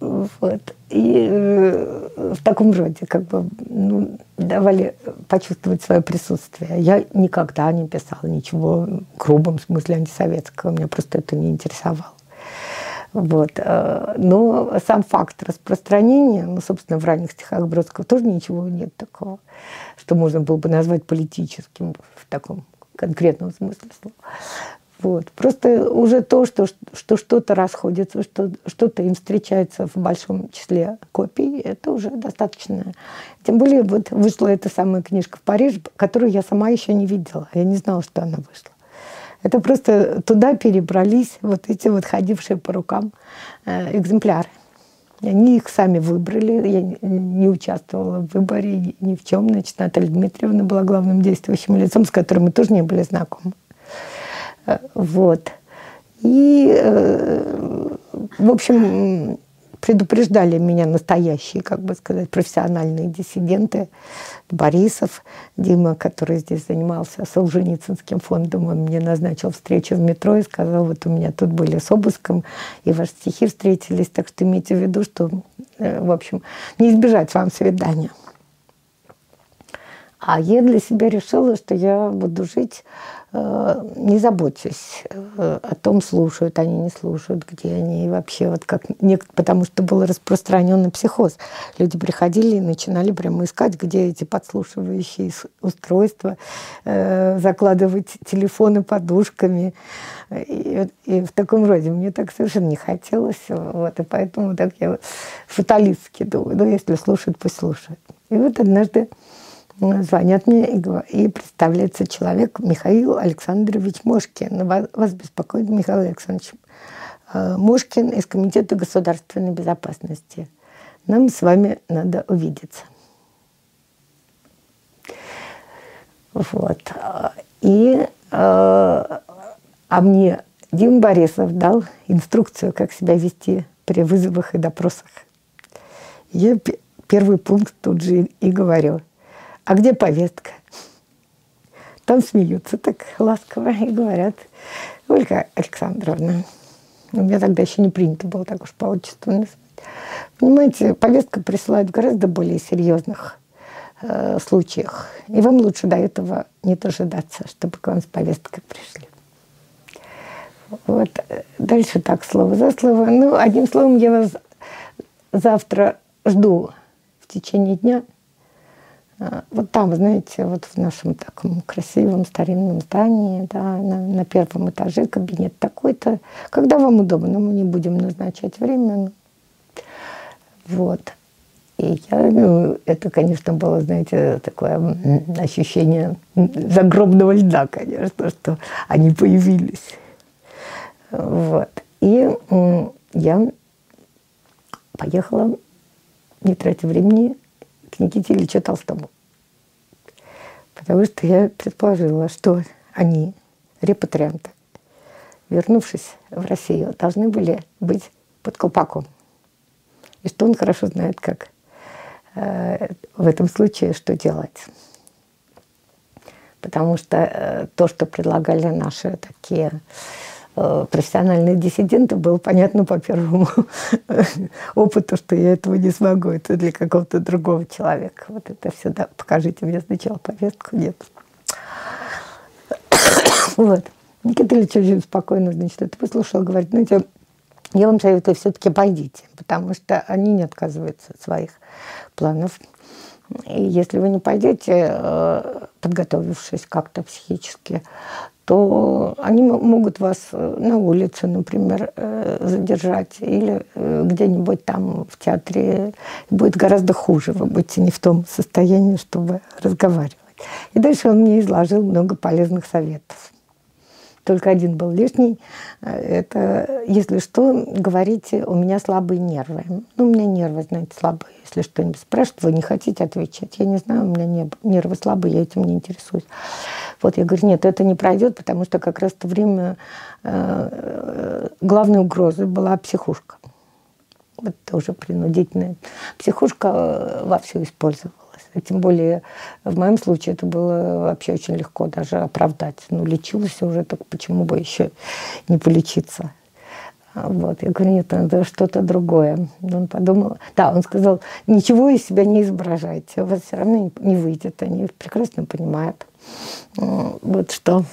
Вот. И э, в таком роде как бы ну, давали почувствовать свое присутствие. Я никогда не писала ничего в грубом смысле антисоветского, меня просто это не интересовало. Вот. Э, но сам факт распространения, ну, собственно, в ранних стихах Бродского тоже ничего нет такого, что можно было бы назвать политическим в таком конкретном смысле слова. Вот. Просто уже то, что, что что-то расходится, что что-то им встречается в большом числе копий, это уже достаточно. Тем более вот вышла эта самая книжка в Париже, которую я сама еще не видела. Я не знала, что она вышла. Это просто туда перебрались вот эти вот ходившие по рукам э, экземпляры. Они их сами выбрали, я не участвовала в выборе ни в чем. Значит, Наталья Дмитриевна была главным действующим лицом, с которым мы тоже не были знакомы. Вот. И, э, в общем, предупреждали меня настоящие, как бы сказать, профессиональные диссиденты. Борисов, Дима, который здесь занимался Солженицынским фондом, он мне назначил встречу в метро и сказал, вот у меня тут были с обыском, и ваши стихи встретились, так что имейте в виду, что, э, в общем, не избежать вам свидания. А я для себя решила, что я буду жить Э, не заботьтесь э, о том, слушают они, не слушают, где они и вообще вот как потому что был распространенный психоз. Люди приходили и начинали прямо искать, где эти подслушивающие устройства, э, закладывать телефоны подушками и, и в таком роде. Мне так совершенно не хотелось, вот, и поэтому так я фаталистски думаю, ну если слушают, пусть слушают. И вот однажды звонят мне и, представляется человек Михаил Александрович Мошкин. Вас, вас беспокоит Михаил Александрович э, Мошкин из Комитета государственной безопасности. Нам с вами надо увидеться. Вот. И э, а мне Дим Борисов дал инструкцию, как себя вести при вызовах и допросах. Я первый пункт тут же и говорю – а где повестка? Там смеются так ласково и говорят, Ольга Александровна, у меня тогда еще не принято было так уж по отчеству называть. Понимаете, повестка присылают в гораздо более серьезных э, случаях. И вам лучше до этого не дожидаться, чтобы к вам с повесткой пришли. Вот. Дальше так, слово за слово. Ну, одним словом, я вас завтра жду в течение дня – вот там, знаете, вот в нашем таком красивом старинном здании, да, на, на первом этаже кабинет такой-то. Когда вам удобно, мы не будем назначать время. Но... Вот. И я, ну, это, конечно, было, знаете, такое ощущение загробного льда, конечно, что они появились. Вот. И я поехала, не тратя времени, к Никите Ильичу Толстому. Потому что я предположила, что они, репатрианты, вернувшись в Россию, должны были быть под колпаком. и что он хорошо знает, как э, в этом случае что делать. Потому что э, то, что предлагали наши такие профессиональные диссиденты, было понятно по первому опыту, что я этого не смогу. Это для какого-то другого человека. Вот это все, да, покажите мне сначала повестку. Нет. Вот. Никита Ильич спокойно, значит, это выслушал, говорит, ну, я вам советую, все-таки пойдите, потому что они не отказываются от своих планов. И если вы не пойдете, э, подготовившись как-то психически, то они могут вас э, на улице, например, э, задержать или где-нибудь там в театре. Будет гораздо хуже, вы будете не в том состоянии, чтобы разговаривать. И дальше он мне изложил много полезных советов только один был лишний. Это, если что, говорите, у меня слабые нервы. Ну, у меня нервы, знаете, слабые. Если что-нибудь спрашивают, вы не хотите отвечать. Я не знаю, у меня нервы слабые, я этим не интересуюсь. Вот я говорю, нет, это не пройдет, потому что как раз в то время э, главной угрозой была психушка. Вот тоже принудительная. Психушка э, вовсю использовалась. Тем более в моем случае это было вообще очень легко даже оправдать. Ну, лечилась уже, так почему бы еще не полечиться? Вот. Я говорю, нет, надо что-то другое. Он подумал, да, он сказал, ничего из себя не изображайте, у вас все равно не выйдет. Они прекрасно понимают, вот что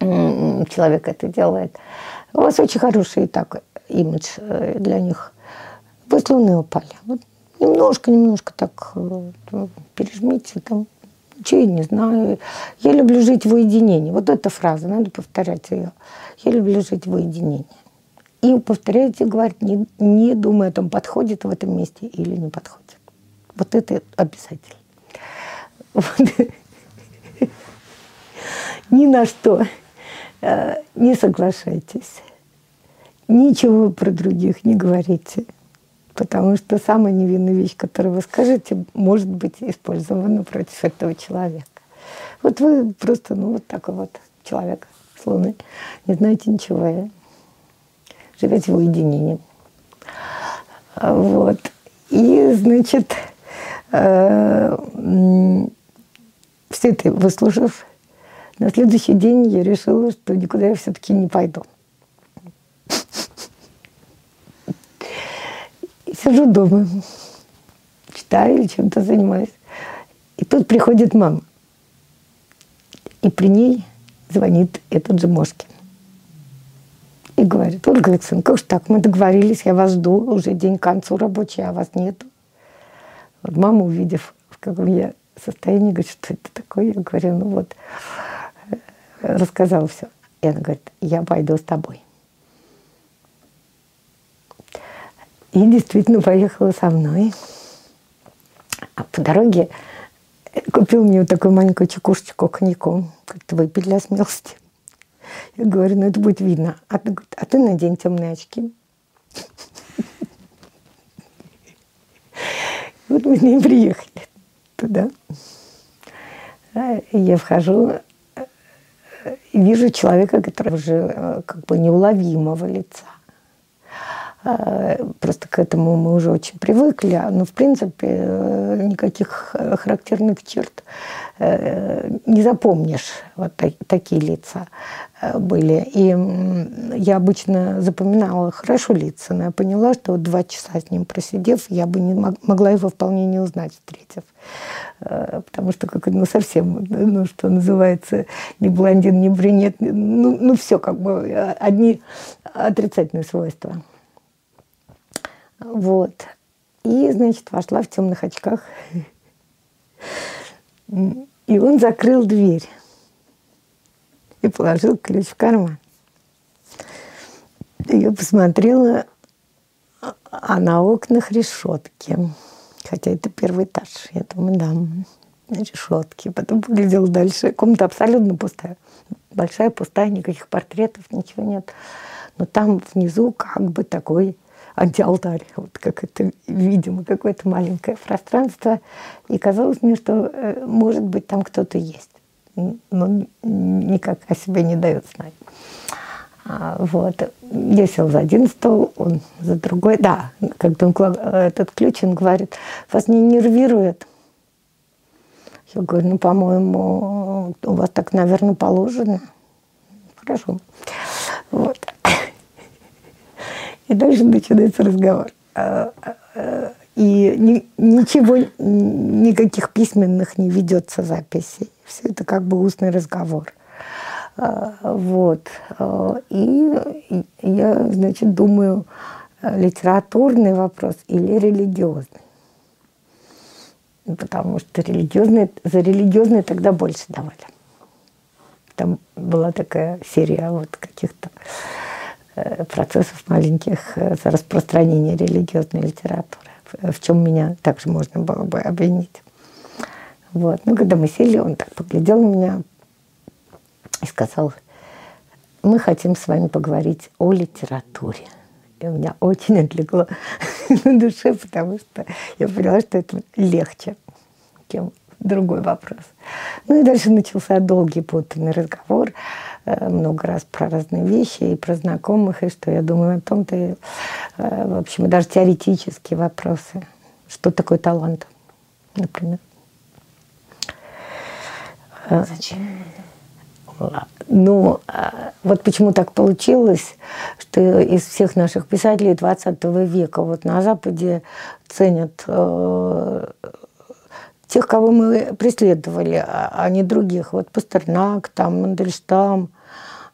человек это делает. У вас очень хороший так имидж э, для них. Вы словно упали. Вот немножко, немножко так э, пережмите там. Ничего я не знаю. Я люблю жить в уединении. Вот эта фраза, надо повторять ее. Я люблю жить в уединении. И повторяйте, говорить, не, не думая о том, подходит в этом месте или не подходит. Вот это обязательно. Ни на что э, не соглашайтесь. Ничего про других не говорите. Потому что самая невинная вещь, которую вы скажете, может быть использована против этого человека. Вот вы просто, ну, вот такой вот человек с Луны, не знаете ничего живете в уединении. Вот. И, значит, э, все это выслушав, на следующий день я решила, что никуда я все-таки не пойду. Сижу дома, читаю или чем-то занимаюсь. И тут приходит мама. И при ней звонит этот же Мошкин и говорит, Ольга Александровна, как же так, мы договорились, я вас жду, уже день к концу рабочий, а вас нет. Вот мама, увидев, в каком я состоянии, говорит, что это такое, я говорю, ну вот, э, рассказала все. И она говорит, я пойду с тобой. И действительно поехала со мной. А по дороге купил мне вот такую маленькую чекушечку коньяком. Говорит, выпей для смелости. Я говорю, ну это будет видно. А ты, а ты надень темные очки. Вот мы с ней приехали туда. Я вхожу и вижу человека, который уже э, как бы неуловимого лица. А, просто к этому мы уже очень привыкли. А, Но, ну, в принципе, э, никаких э, характерных черт э, не запомнишь. Вот такие лица были. И я обычно запоминала хорошо лица, но я поняла, что два часа с ним просидев, я бы не могла его вполне не узнать, встретив. Потому что как ну, совсем, ну, что называется, ни блондин, ни брюнет, ну, ну все как бы одни отрицательные свойства. Вот. И, значит, вошла в темных очках. И он закрыл дверь и положил ключ в карман. Я посмотрела, а на окнах решетки. Хотя это первый этаж. Я думаю, да, решетки. Потом поглядела дальше. Комната абсолютно пустая. Большая, пустая, никаких портретов, ничего нет. Но там внизу как бы такой антиалтарь, вот как это, видимо, какое-то маленькое пространство. И казалось мне, что, э, может быть, там кто-то есть, но никак о себе не дает знать. А, вот. Я сел за один стол, он за другой. Да, когда он, этот ключ, он говорит, вас не нервирует? Я говорю, ну, по-моему, у вас так, наверное, положено. Хорошо. Вот. И дальше начинается разговор. А, а, и ни, ничего, никаких письменных не ведется записей. Все это как бы устный разговор. А, вот. И я, значит, думаю, литературный вопрос или религиозный. Потому что религиозные, за религиозные тогда больше давали. Там была такая серия вот каких-то процессов маленьких э, за распространение религиозной литературы, в чем меня также можно было бы обвинить. Вот. Ну, когда мы сели, он так поглядел на меня и сказал, мы хотим с вами поговорить о литературе. И у меня очень отлегло на душе, потому что я поняла, что это легче, чем другой вопрос. Ну и дальше начался долгий путанный разговор, э, много раз про разные вещи и про знакомых, и что я думаю о том-то, и, э, в общем, и даже теоретические вопросы. Что такое талант, например? А зачем ну, вот почему так получилось, что из всех наших писателей 20 века вот на Западе ценят э, тех, кого мы преследовали, а, а не других. Вот Пастернак, там, Мандельштам.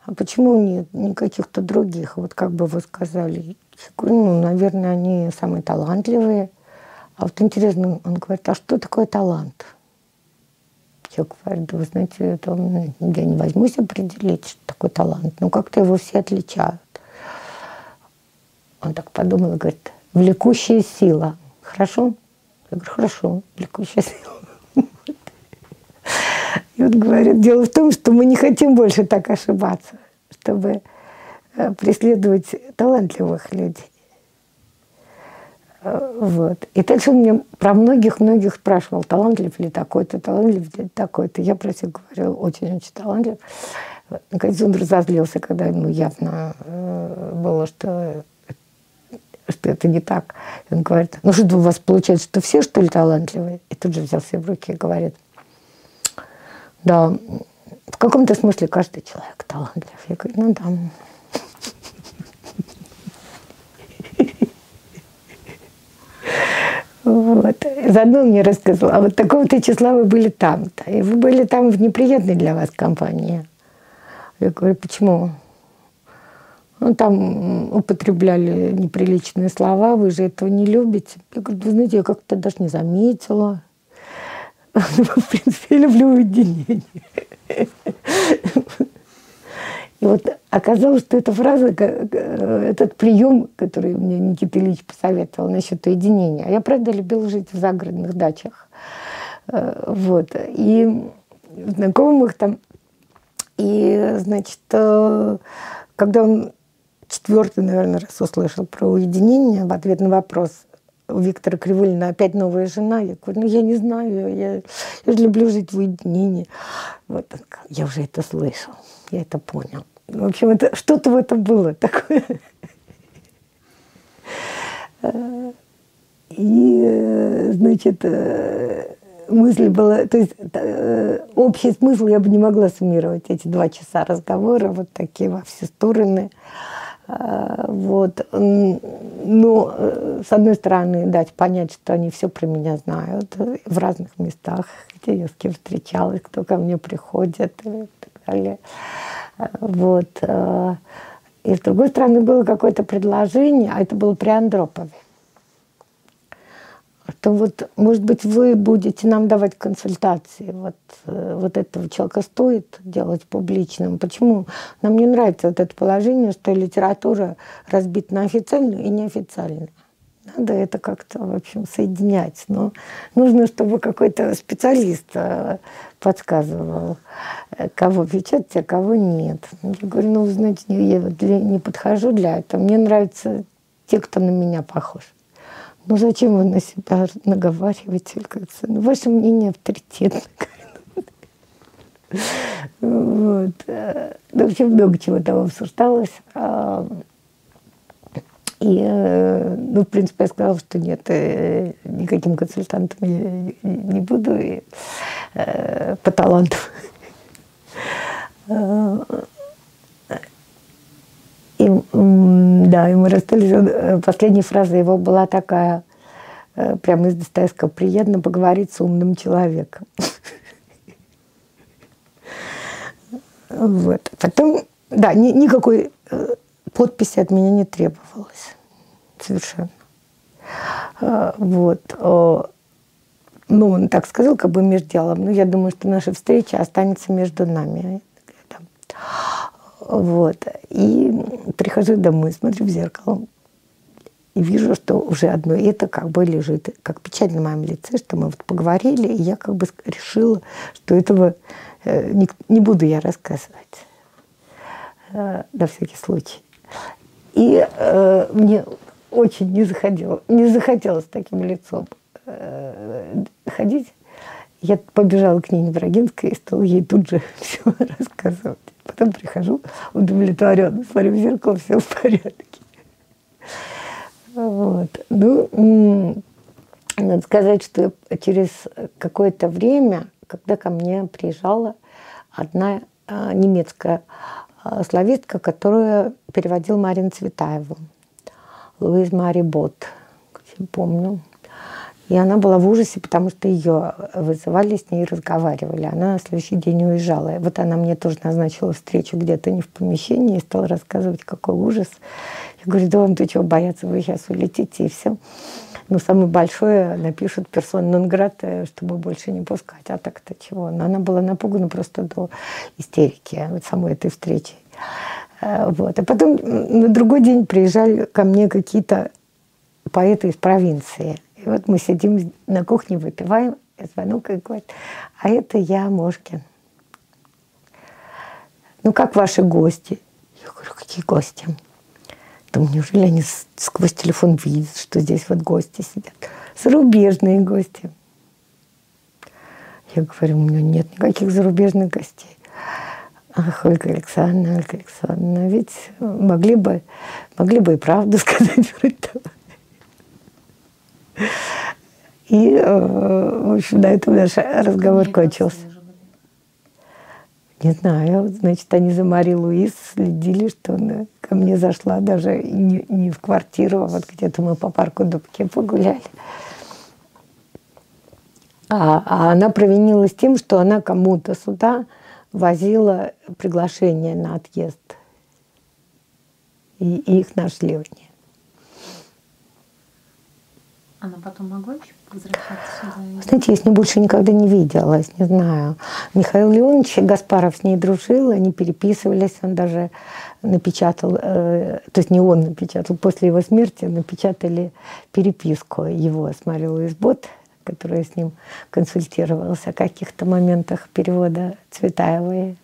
А почему нет не каких-то других? Вот как бы вы сказали. Ну, наверное, они самые талантливые. А вот интересно, он говорит, а что такое талант? Я говорю, да вы знаете, это, я не возьмусь определить, что такое талант. Ну, как-то его все отличают. Он так подумал и говорит, влекущая сила. Хорошо? Я говорю, хорошо, влекущая сила. И он говорит, дело в том, что мы не хотим больше так ошибаться, чтобы э, преследовать талантливых людей. Э, вот. И дальше он мне про многих-многих спрашивал, талантлив ли такой-то, талантлив ли такой-то. Я про себя говорила, очень-очень талантлив. Наконец он разозлился, когда ему явно э, было, что, что это не так. Он говорит, ну что у вас получается, что все, что ли, талантливые? И тут же взял себя в руки и говорит, да, в каком-то смысле каждый человек талантлив. Я говорю, ну да. Вот. Заодно он мне рассказал, а вот такого-то числа вы были там-то. И вы были там в неприятной для вас компании. Я говорю, почему? Ну, там употребляли неприличные слова, вы же этого не любите. Я говорю, вы знаете, я как-то даже не заметила. В принципе, я люблю уединение. И вот оказалось, что эта фраза, этот прием, который мне Никита Ильич посоветовал насчет уединения, а я, правда, любила жить в загородных дачах. Э, вот. И знакомых там. И, значит, э, когда он четвертый, наверное, раз услышал про уединение в ответ на вопрос у Виктора Кривулина опять новая жена. Я говорю, ну я не знаю, я, я же люблю жить в уединении. Вот, я уже это слышал, я это понял. В общем, это что-то в этом было такое. И, значит, мысль была, то есть общий смысл я бы не могла суммировать эти два часа разговора, вот такие во все стороны. Вот. Ну, с одной стороны, дать понять, что они все про меня знают в разных местах, где я с кем встречалась, кто ко мне приходит и так далее. Вот. Э, и с другой стороны было какое-то предложение, а это было при Андропове. Что вот, может быть, вы будете нам давать консультации. Вот, э, вот этого человека стоит делать публичным. Почему? Нам не нравится вот это положение, что литература разбита на официальную и неофициальную. Надо это как-то, в общем, соединять. Но нужно, чтобы какой-то специалист э, подсказывал, э, кого печатать, а кого нет. Я говорю, ну, знаете, я не подхожу для этого. Мне нравятся те, кто на меня похож. Ну, зачем вы на себя наговариваете? Ну, ваше мнение авторитетно. Вот. Ну, общем, много чего там обсуждалось. А, и, э, ну, в принципе, я сказала, что нет, э, никаким консультантом я не буду и, э, по таланту. И, да, и мы расстались. Последняя фраза его была такая, прямо из Достоевского, приятно поговорить с умным человеком. Вот. Потом, да, ни, никакой подписи от меня не требовалось. Совершенно. Вот. Ну, он так сказал, как бы между делом. Но я думаю, что наша встреча останется между нами. Вот. И прихожу домой, смотрю в зеркало. И вижу, что уже одно это как бы лежит, как печать на моем лице, что мы вот поговорили, и я как бы решила, что этого э, не, не буду я рассказывать э, на всякий случай. И э, мне очень не захотелось, не захотелось таким лицом ходить. Я побежала к Нине Брагинской и стала ей тут же все рассказывать. Потом прихожу удовлетворенно, смотрю в зеркало, все в порядке. Вот. Ну, надо сказать, что через какое-то время, когда ко мне приезжала одна а, немецкая а, славистка, которую переводил Марин Цветаева. Луиз Мари Бот, помню. И она была в ужасе, потому что ее вызывали, с ней разговаривали. Она на следующий день уезжала. вот она мне тоже назначила встречу где-то не в помещении и стала рассказывать, какой ужас. Я говорю, да вам ты чего бояться, вы сейчас улетите и все. Ну, самое большое напишут персон нон чтобы больше не пускать. А так-то чего? Но она была напугана просто до истерики вот самой этой встречи. Э, вот. А потом на другой день приезжали ко мне какие-то поэты из провинции. И вот мы сидим на кухне, выпиваем, звонок и говорит, а это я, Мошкин. Ну, как ваши гости? Я говорю, какие гости? Думаю, неужели они сквозь телефон видят, что здесь вот гости сидят? Зарубежные гости. Я говорю, у меня нет никаких зарубежных гостей. Ах, Ольга Александровна, Ольга Александровна, ведь могли бы, могли бы и правду сказать И, э, в общем, на этом наш разговор кончился. Не знаю, значит, они за Мари Луис следили, что она ко мне зашла даже не, не в квартиру, а вот где-то мы по парку Дубке погуляли. А, а она провинилась тем, что она кому-то сюда возила приглашение на отъезд. И, и их нашли у нее. Она потом могла еще возвращаться сюда? Знаете, я с ней больше никогда не виделась, не знаю. Михаил Леонович Гаспаров с ней дружил, они переписывались, он даже напечатал, э, то есть не он напечатал, после его смерти напечатали переписку его с Марией Луисбот, которая с ним консультировалась о каких-то моментах перевода Цветаевой.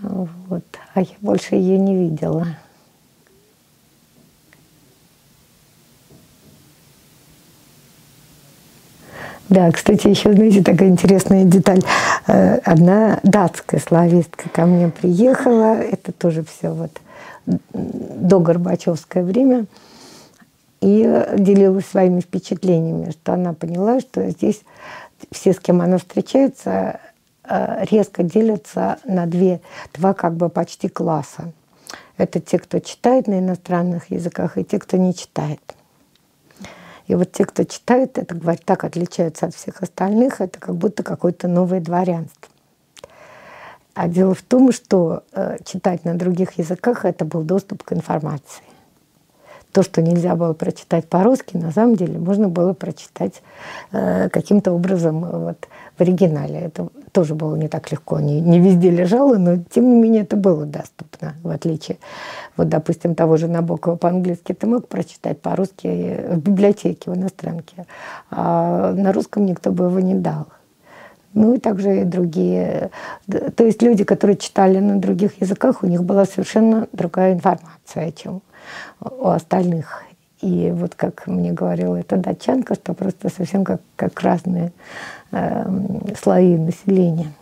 Вот. А я больше ее не видела. Да, кстати, еще, знаете, такая интересная деталь. Э, одна датская славистка ко мне приехала, это тоже все вот до Горбачевское время, и делилась своими впечатлениями, что она поняла, что здесь все, с кем она встречается, э, резко делятся на две, два как бы почти класса. Это те, кто читает на иностранных языках, и те, кто не читает. И вот те, кто читает это, говорят, так отличаются от всех остальных, это как будто какое-то новое дворянство. А дело в том, что э, читать на других языках это был доступ к информации. То, что нельзя было прочитать по-русски, на самом деле можно было прочитать э, каким-то образом вот, в оригинале. Это тоже было не так легко, не, не везде лежало, но тем не менее это было доступно, в отличие, вот, допустим, того же Набокова по-английски ты мог прочитать по-русски в библиотеке, в иностранке, а на русском никто бы его не дал. Ну и также и другие. То есть люди, которые читали на других языках, у них была совершенно другая информация, чем у остальных. И вот как мне говорила эта датчанка, что просто совсем как, как разные э, слои населения.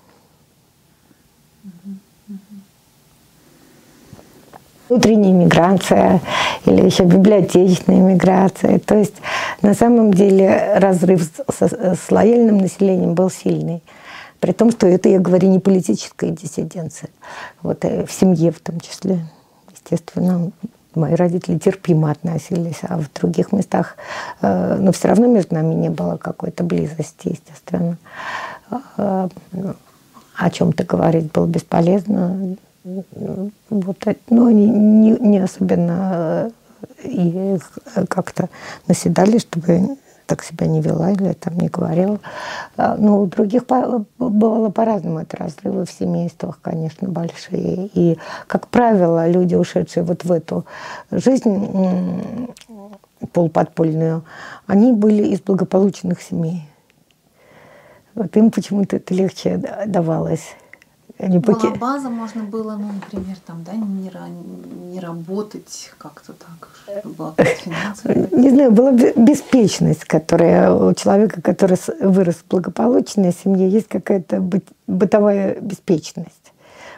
Внутренняя миграция или еще библиотечная миграция. То есть на самом деле разрыв с, с лояльным населением был сильный. При том, что это, я говорю, не политическая диссиденция. Вот э, в семье в том числе, естественно, мои родители терпимо относились, а в других местах, э, но все равно между нами не было какой-то близости, естественно. Э, о чем-то говорить было бесполезно. Вот, но они не, не особенно и как-то наседали, чтобы так себя не вела или там не говорила. А, ну, у других бывало по-разному. Это разрывы в семействах, конечно, большие. И, как правило, люди, ушедшие вот в эту жизнь полуподпольную, они были из благополучных семей. Вот им почему-то это легче давалось. Была поки... база, можно было, ну, например, там, да, не, не работать как-то так, чтобы была финансовая. Не знаю, была беспечность, которая у человека, который вырос в благополучной семье, есть какая-то бытовая беспечность.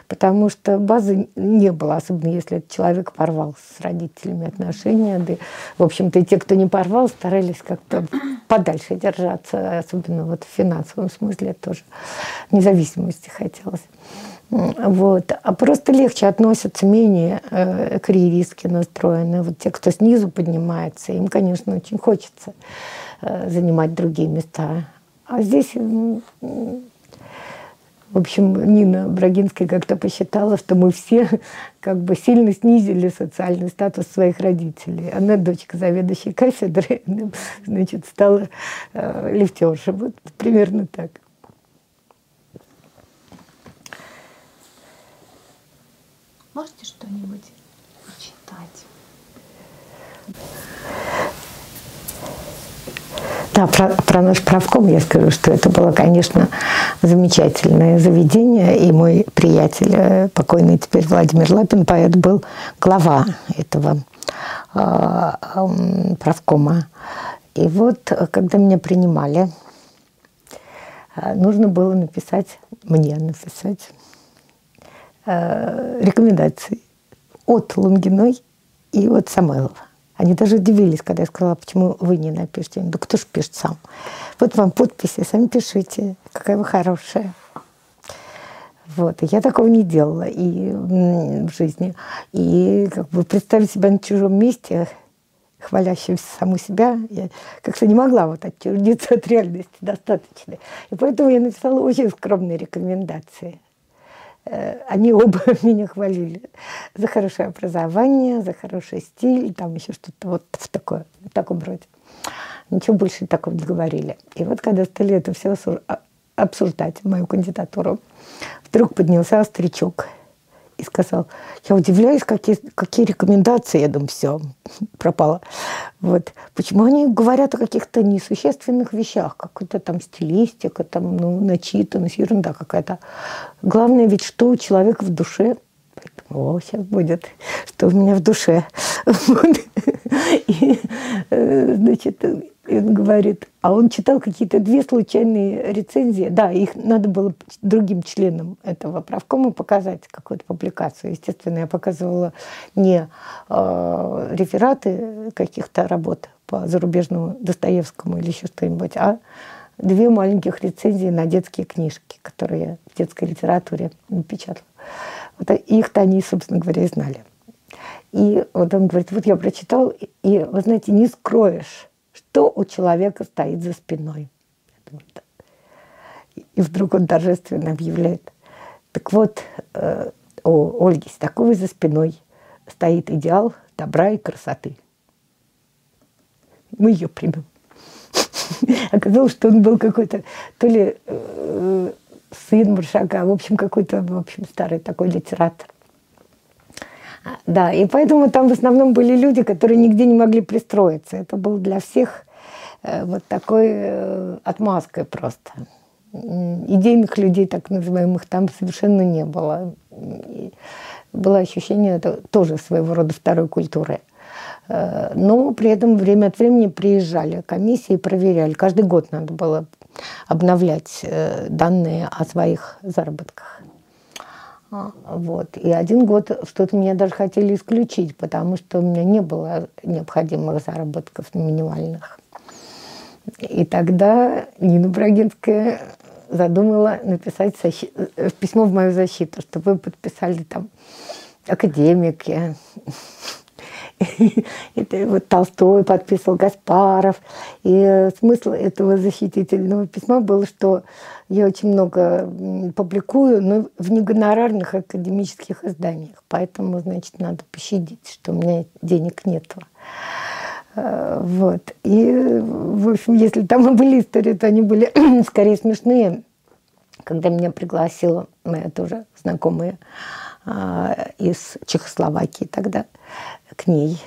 Потому что базы не было, особенно если этот человек порвал с родителями отношения. Да, в общем-то, и те, кто не порвал, старались как-то подальше держаться, особенно вот в финансовом смысле тоже независимости хотелось. Вот. А просто легче относятся, менее э, карьеристски настроены. Вот те, кто снизу поднимается, им, конечно, очень хочется э, занимать другие места. А здесь, в общем, Нина Брагинская как-то посчитала, что мы все как бы сильно снизили социальный статус своих родителей. Она дочка заведующей кафедры, значит, стала э, лифтершей. Вот примерно так. Можете что-нибудь почитать? Да, про, про наш правком я скажу, что это было, конечно, замечательное заведение. И мой приятель, э, покойный теперь Владимир Лапин, поэт, был глава этого э, э, правкома. И вот, когда меня принимали, э, нужно было написать, мне написать Э, рекомендаций от Лунгиной и от Самойлова. Они даже удивились, когда я сказала, почему вы не напишете. Да кто ж пишет сам? Вот вам подписи, сами пишите, какая вы хорошая. Вот. Я такого не делала и в жизни. И как бы представить себя на чужом месте, хвалящимся саму себя, я как-то не могла вот отчуждиться от реальности достаточно. И поэтому я написала очень скромные рекомендации. Э, они оба меня хвалили за хорошее образование, за хороший стиль, там еще что-то вот в, такое, в таком роде. Ничего больше такого не говорили. И вот когда стали это все а, обсуждать, мою кандидатуру, вдруг поднялся старичок – и сказал, я удивляюсь, какие, какие рекомендации, я думаю, все, пропало. Вот. Почему они говорят о каких-то несущественных вещах, какой-то там стилистика, там, ну, начитанность, ерунда какая-то. Главное ведь, что у человека в душе. Поэтому, о, сейчас будет, что у меня в душе. И, э, значит, он говорит, а он читал какие-то две случайные рецензии. Да, их надо было другим членам этого правкома показать, какую-то публикацию. Естественно, я показывала не э, рефераты каких-то работ по зарубежному Достоевскому или еще что-нибудь, а две маленьких рецензии на детские книжки, которые я в детской литературе напечатала. Вот их-то они, собственно говоря, и знали. И вот он говорит, вот я прочитал, и, вы знаете, не скроешь что у человека стоит за спиной. И вдруг он торжественно объявляет, так вот, э, у Ольги Седоковой за спиной стоит идеал добра и красоты. Мы ее примем. Оказалось, что он был какой-то то ли э, сын Маршака, в общем, какой-то, в общем, старый такой литератор. Да, и поэтому там в основном были люди, которые нигде не могли пристроиться. Это был для всех э, вот такой э, отмазкой просто. Идейных людей, так называемых, там совершенно не было. И было ощущение это тоже своего рода второй культуры. Э, но при этом время от времени приезжали комиссии и проверяли. Каждый год надо было обновлять данные о своих заработках. А, Вот. И один год что-то меня даже хотели исключить, потому что у меня не было необходимых заработков минимальных. И тогда Нина Брагинская задумала написать защи- э, письмо в мою защиту, чтобы вы подписали там академики. Это вот Толстой подписывал, Гаспаров. И э, смысл этого защитительного письма был, что я очень много публикую, но в негонорарных академических изданиях. Поэтому, значит, надо пощадить, что у меня денег нету. Э, Вот. И, в общем, если там и были истории, то они были скорее смешные. Когда меня пригласила моя тоже знакомая из Чехословакии тогда к ней.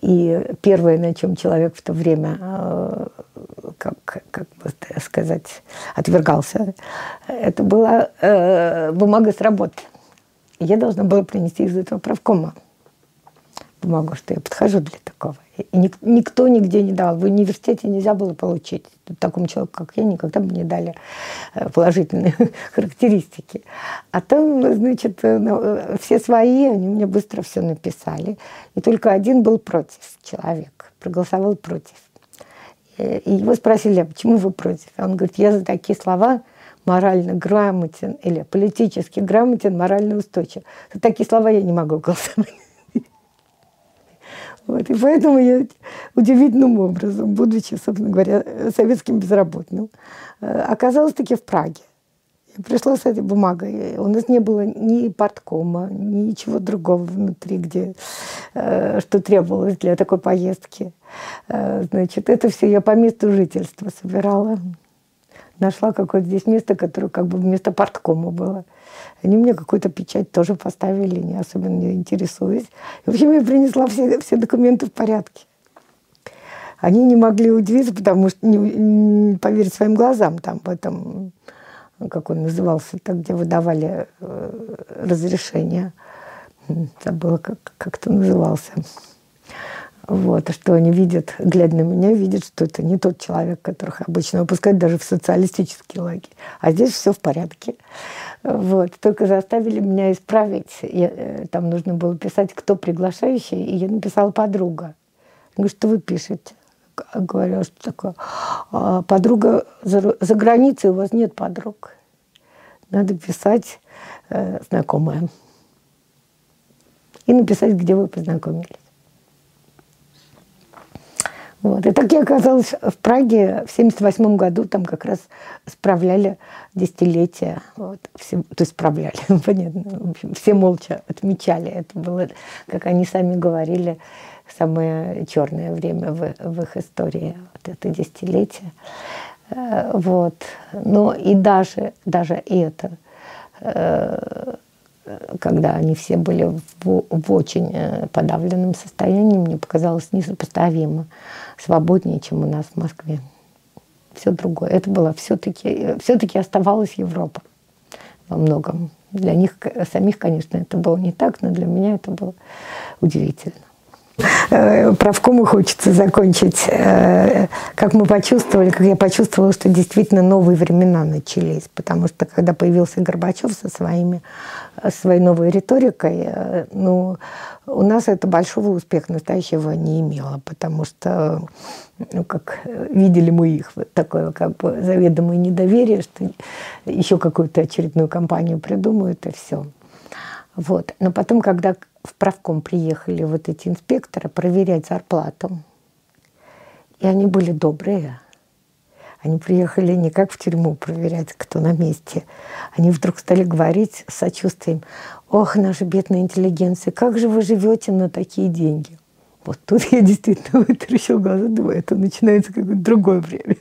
И первое, на чем человек в то время, э, как, как бы сказать, отвергался, это была э, бумага с работы. Я должна была принести из этого правкома бумагу, что я подхожу для такого. И ник- никто нигде не дал. В университете нельзя было получить. Такому человеку, как я, никогда бы не дали э, положительные характеристики. А там, значит, э, ну, э, все свои, они мне быстро все написали. И только один был против человек, проголосовал против. И его спросили, а почему вы против? Он говорит, я за такие слова морально грамотен или политически грамотен, морально устойчив. За такие слова я не могу голосовать. Вот, и поэтому я удивительным образом, будучи, собственно говоря, советским безработным, э, оказалась таки в Праге. Я пришла с этой бумагой. У нас не было ни порткома, ничего другого внутри, где, э, что требовалось для такой поездки. Э, Значит, это все я по месту жительства собирала. Нашла какое-то здесь место, которое как бы вместо порткома было. Они мне какую-то печать тоже поставили, не особенно не интересуясь. В общем, я принесла все, все документы в порядке. Они не могли удивиться, потому что не, не поверить своим глазам там в этом, как он назывался, так, где выдавали э, разрешение. Забыла, как, как это назывался. Вот, что они видят, глядя на меня, видят, что это не тот человек, которых обычно выпускают даже в социалистический лагерь. А здесь все в порядке. Вот. Только заставили меня исправить. Я, э, там нужно было писать, кто приглашающий, и я написала подруга. Говорю, что вы пишете? Говорю, «А что такое? «А, подруга за, за границей, у вас нет подруг. Надо писать э, знакомая. И написать, где вы познакомились. Вот. И так я оказалась в Праге в 1978 году, там как раз справляли десятилетие. Вот. Все, то есть справляли, понятно. В общем, все молча отмечали. Это было, как они сами говорили, самое черное время в, в их истории, вот это десятилетие. Э, Вот. Но и даже, даже это, э, когда они все были в, в очень э, подавленном состоянии, мне показалось несопоставимо свободнее, чем у нас в Москве. Все другое. Это было все-таки, все-таки оставалась Европа во многом. Для них самих, конечно, это было не так, но для меня это было удивительно. Э, Правкому хочется закончить. Э, Как мы почувствовали, как я почувствовала, что действительно новые времена начались. Потому что когда появился Горбачев со своими, э, своей новой риторикой, ну, у нас это большого успеха настоящего не имело. Потому что, ну, как видели мы их, вот такое как бы заведомое недоверие, что еще какую-то очередную кампанию придумают, и все. Вот. Но потом, когда в правком приехали вот эти инспекторы проверять зарплату, и они были добрые, они приехали не как в тюрьму проверять, кто на месте. Они вдруг стали говорить с сочувствием, ох, наша бедная интеллигенция, как же вы живете на такие деньги? Вот тут я действительно вытаращила глаза, думаю, это начинается какое-то другое время.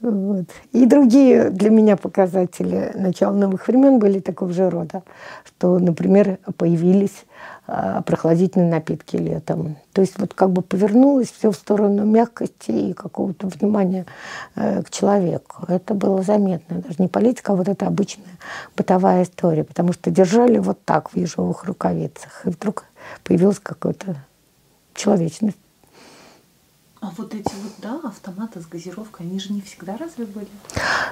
Вот. И другие для меня показатели начала новых времен были такого же рода, что, например, появились а, прохладительные напитки летом. То есть вот как бы повернулось все в сторону мягкости и какого-то внимания э, к человеку. Это было заметно. Даже не политика, а вот эта обычная бытовая история. Потому что держали вот так в ежовых рукавицах. И вдруг появилась какая-то человечность. А вот эти вот, да, автоматы с газировкой, они же не всегда разве были?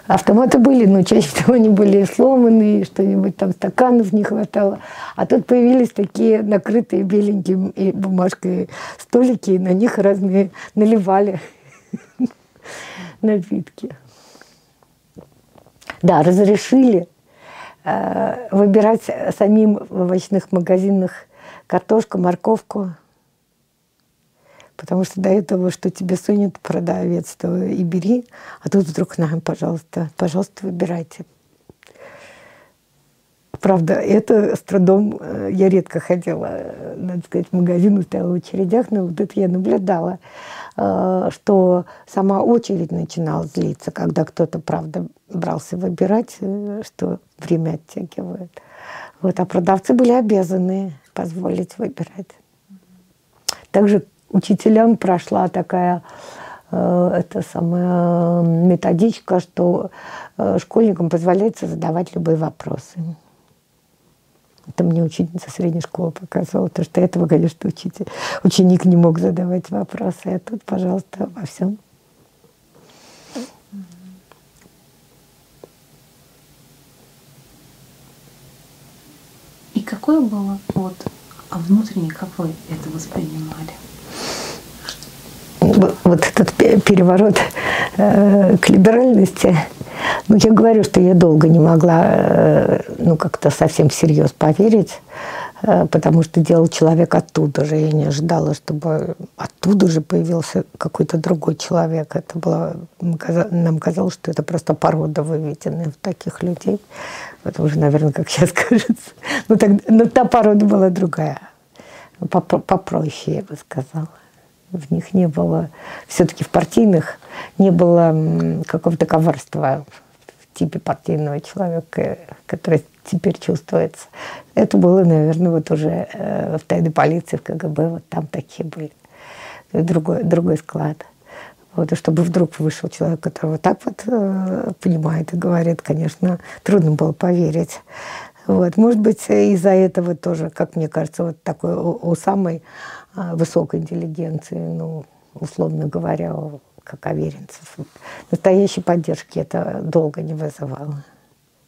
Автоматы были, но чаще всего они были сломанные, что-нибудь там стаканов не хватало. А тут появились такие накрытые беленьким и бумажкой столики, и на них разные наливали напитки. Да, разрешили э, выбирать самим в овощных магазинах картошку, морковку, Потому что до этого, что тебе сунет продавец, то и бери. А тут вдруг нам, пожалуйста, пожалуйста, выбирайте. Правда, это с трудом, э, я редко ходила, э, надо сказать, в магазин, стояла в очередях, но вот это я наблюдала, э, что сама очередь начинала злиться, когда кто-то, правда, брался выбирать, что время оттягивает. Вот, а продавцы были обязаны позволить выбирать. Также учителям прошла такая э, это самая методичка, что э, школьникам позволяется задавать любые вопросы. Это мне учительница средней школы показывала, потому что этого, конечно, учитель, ученик не мог задавать вопросы. А тут, пожалуйста, во всем. И какое было вот, а внутренне, как вы это воспринимали? Вот этот переворот э, к либеральности. Ну, я говорю, что я долго не могла, э, ну, как-то совсем всерьез поверить, э, потому что делал человек оттуда же. Я не ожидала, чтобы оттуда же появился какой-то другой человек. Это было, нам казалось, что это просто порода выведенная в таких людей. Это уже, наверное, как сейчас кажется. Ну, так, но та порода была другая, попроще, я бы сказала в них не было, все-таки в партийных не было какого-то коварства в типе партийного человека, который теперь чувствуется. Это было, наверное, вот уже э, в тайной полиции, в КГБ, вот там такие были. Другой, другой склад. Вот, и чтобы вдруг вышел человек, который вот так вот э, понимает и говорит, конечно, трудно было поверить. Вот, может быть, из-за этого тоже, как мне кажется, вот такой у, у самой высокой интеллигенции, ну, условно говоря, как Аверинцев. Настоящей поддержки это долго не вызывало.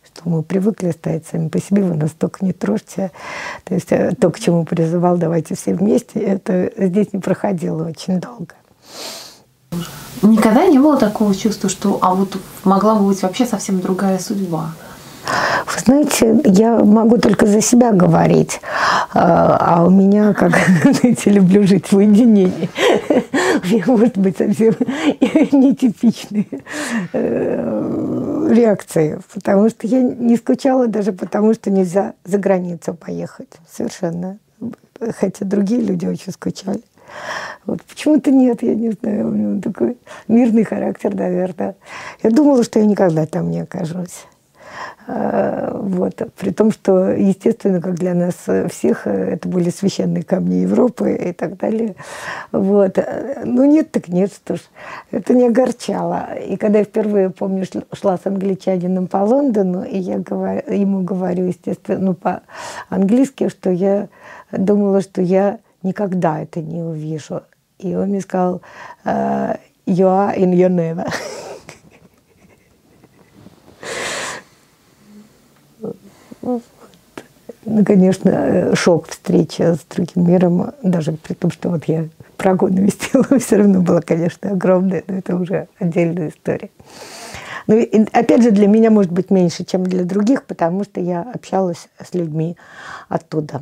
Что мы привыкли стоять сами по себе, вы нас только не трожьте. То есть э, то, к чему призывал, давайте все вместе, это здесь не проходило очень долго. Никогда не было такого чувства, что а вот могла бы быть вообще совсем другая судьба? Вы знаете, я могу только за себя говорить, а, а у меня, как, знаете, люблю жить в уединении. У может быть, совсем нетипичные э, реакции, потому что я не скучала даже потому, что нельзя за границу поехать. Совершенно. Хотя другие люди очень скучали. Вот почему-то нет, я не знаю, у него такой мирный характер, наверное. Я думала, что я никогда там не окажусь. Э, вот. При том, что, естественно, как для нас всех, э, это были священные камни Европы и так далее. Вот. Ну нет, так нет, что ж. Это не огорчало. И когда я впервые, помню, шла с англичанином по Лондону, и я говорю, ему говорю, естественно, ну, по-английски, что я думала, что я никогда это не увижу. И он мне сказал, «Э, you are in your never. Ну, конечно, шок встречи с другим миром, даже при том, что вот я Прагу навестила, все равно было, конечно, огромное, но это уже отдельная история. Но ну, опять же, для меня может быть меньше, чем для других, потому что я общалась с людьми оттуда.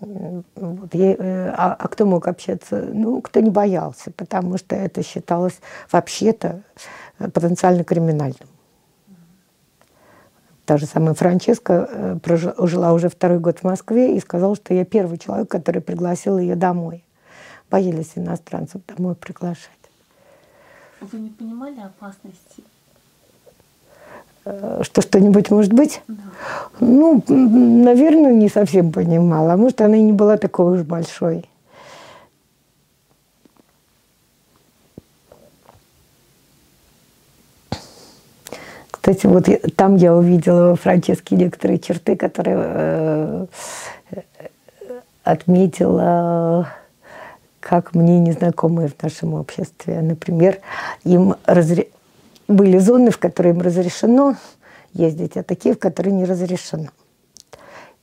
Вот я, э, а, а кто мог общаться? Ну, кто не боялся, потому что это считалось вообще-то потенциально криминальным. Та же самая Франческа э, жила уже второй год в Москве и сказала, что я первый человек, который пригласил ее домой. Боялись иностранцев домой приглашать. Вы не понимали опасности? Э, что что-нибудь может быть? Да. Ну, наверное, не совсем понимала. А может, она и не была такой уж большой. Кстати, вот там я увидела во Франческе некоторые черты, которые э, отметила как мне незнакомые в нашем обществе. Например, им разре... были зоны, в которые им разрешено ездить, а такие, в которые не разрешено.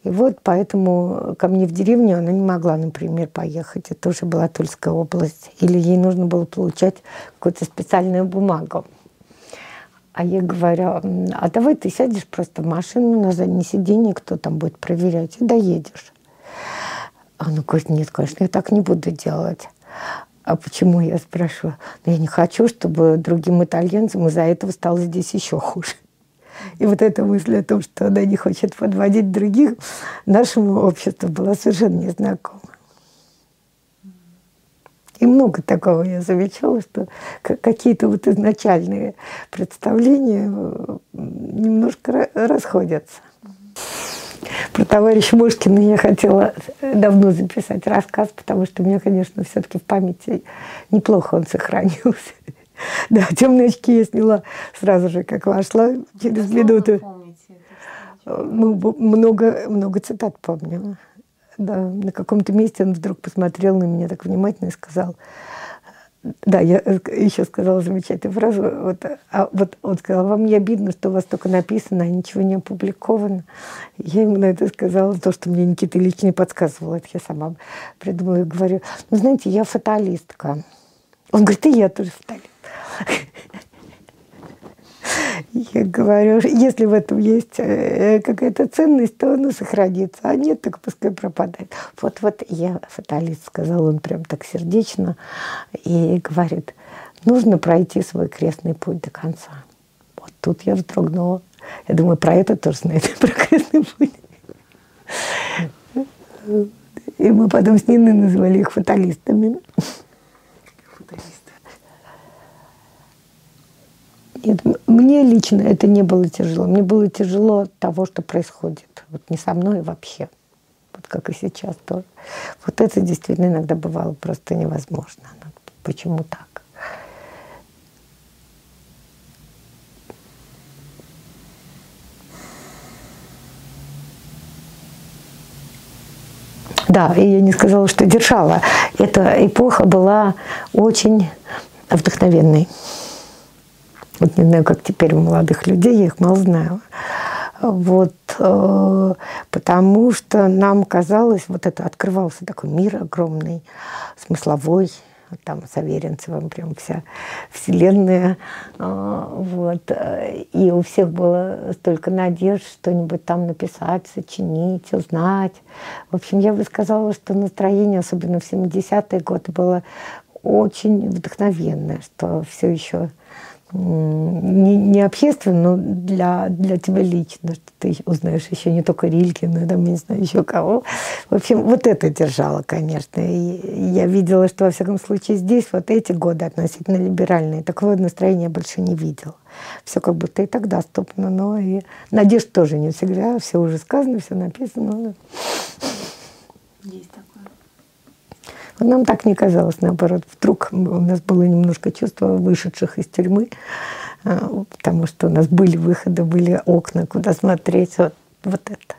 И вот поэтому ко мне в деревню она не могла, например, поехать. Это уже была Тульская область. Или ей нужно было получать какую-то специальную бумагу. А я говорю, а давай ты сядешь просто в машину на заднее сиденье, кто там будет проверять, и доедешь. Она говорит, нет, конечно, я так не буду делать. А почему, я спрашиваю? Ну, я не хочу, чтобы другим итальянцам из-за этого стало здесь еще хуже. И вот эта мысль о том, что она не хочет подводить других, нашему обществу была совершенно незнакома. И много такого я замечала, что какие-то вот изначальные представления э, немножко расходятся. Про товарища Мошкина я хотела давно записать рассказ, потому что у меня, конечно, все-таки в памяти неплохо он сохранился. Да, темные очки я сняла сразу же, как вошла, через минуту. Ну, много, много цитат помню. Да, на каком-то месте он вдруг посмотрел на меня так внимательно и сказал, да, я еще сказала замечательную фразу. Вот, а вот он сказал, вам не обидно, что у вас только написано, а ничего не опубликовано. Я ему на это сказала то, что мне Никита Ильич не подсказывал. Это я сама придумала и говорю, ну, знаете, я фаталистка. Он говорит, и я тоже фаталист. Я говорю, если в этом есть э, какая-то ценность, то она сохранится, а нет, так пускай пропадает. Вот-вот я фаталист, сказал он прям так сердечно, и говорит, нужно пройти свой крестный путь до конца. Вот тут я вздрогнула. Я думаю, про это тоже знает, про крестный путь. И мы потом с Ниной назвали их фаталистами. Нет, мне лично это не было тяжело. Мне было тяжело того, что происходит. Вот не со мной вообще. Вот как и сейчас тоже. Вот это действительно иногда бывало просто невозможно. Ну, почему так? Да, и я не сказала, что держала. Эта эпоха была очень вдохновенной. Вот не знаю, как теперь у молодых людей, я их мало знаю. Вот, э, потому что нам казалось, вот это открывался такой мир огромный, смысловой, там с Аверинцевым прям вся вселенная. Э, вот. И у всех было столько надежд что-нибудь там написать, сочинить, узнать. В общем, я бы сказала, что настроение, особенно в 70-е годы, было очень вдохновенное, что все еще не, не общественно, но для, для тебя лично, что ты узнаешь еще не только Рилькина, там, не знаю, еще кого. В общем, вот это держало, конечно. И я видела, что, во всяком случае, здесь вот эти годы относительно либеральные. Такого настроения больше не видела. Все как будто и так доступно, но и надежд тоже не всегда. Все уже сказано, все написано. Есть такое. Нам так не казалось, наоборот. Вдруг у нас было немножко чувство вышедших из тюрьмы, а, потому что у нас были выходы, были окна, куда смотреть. Вот, вот это.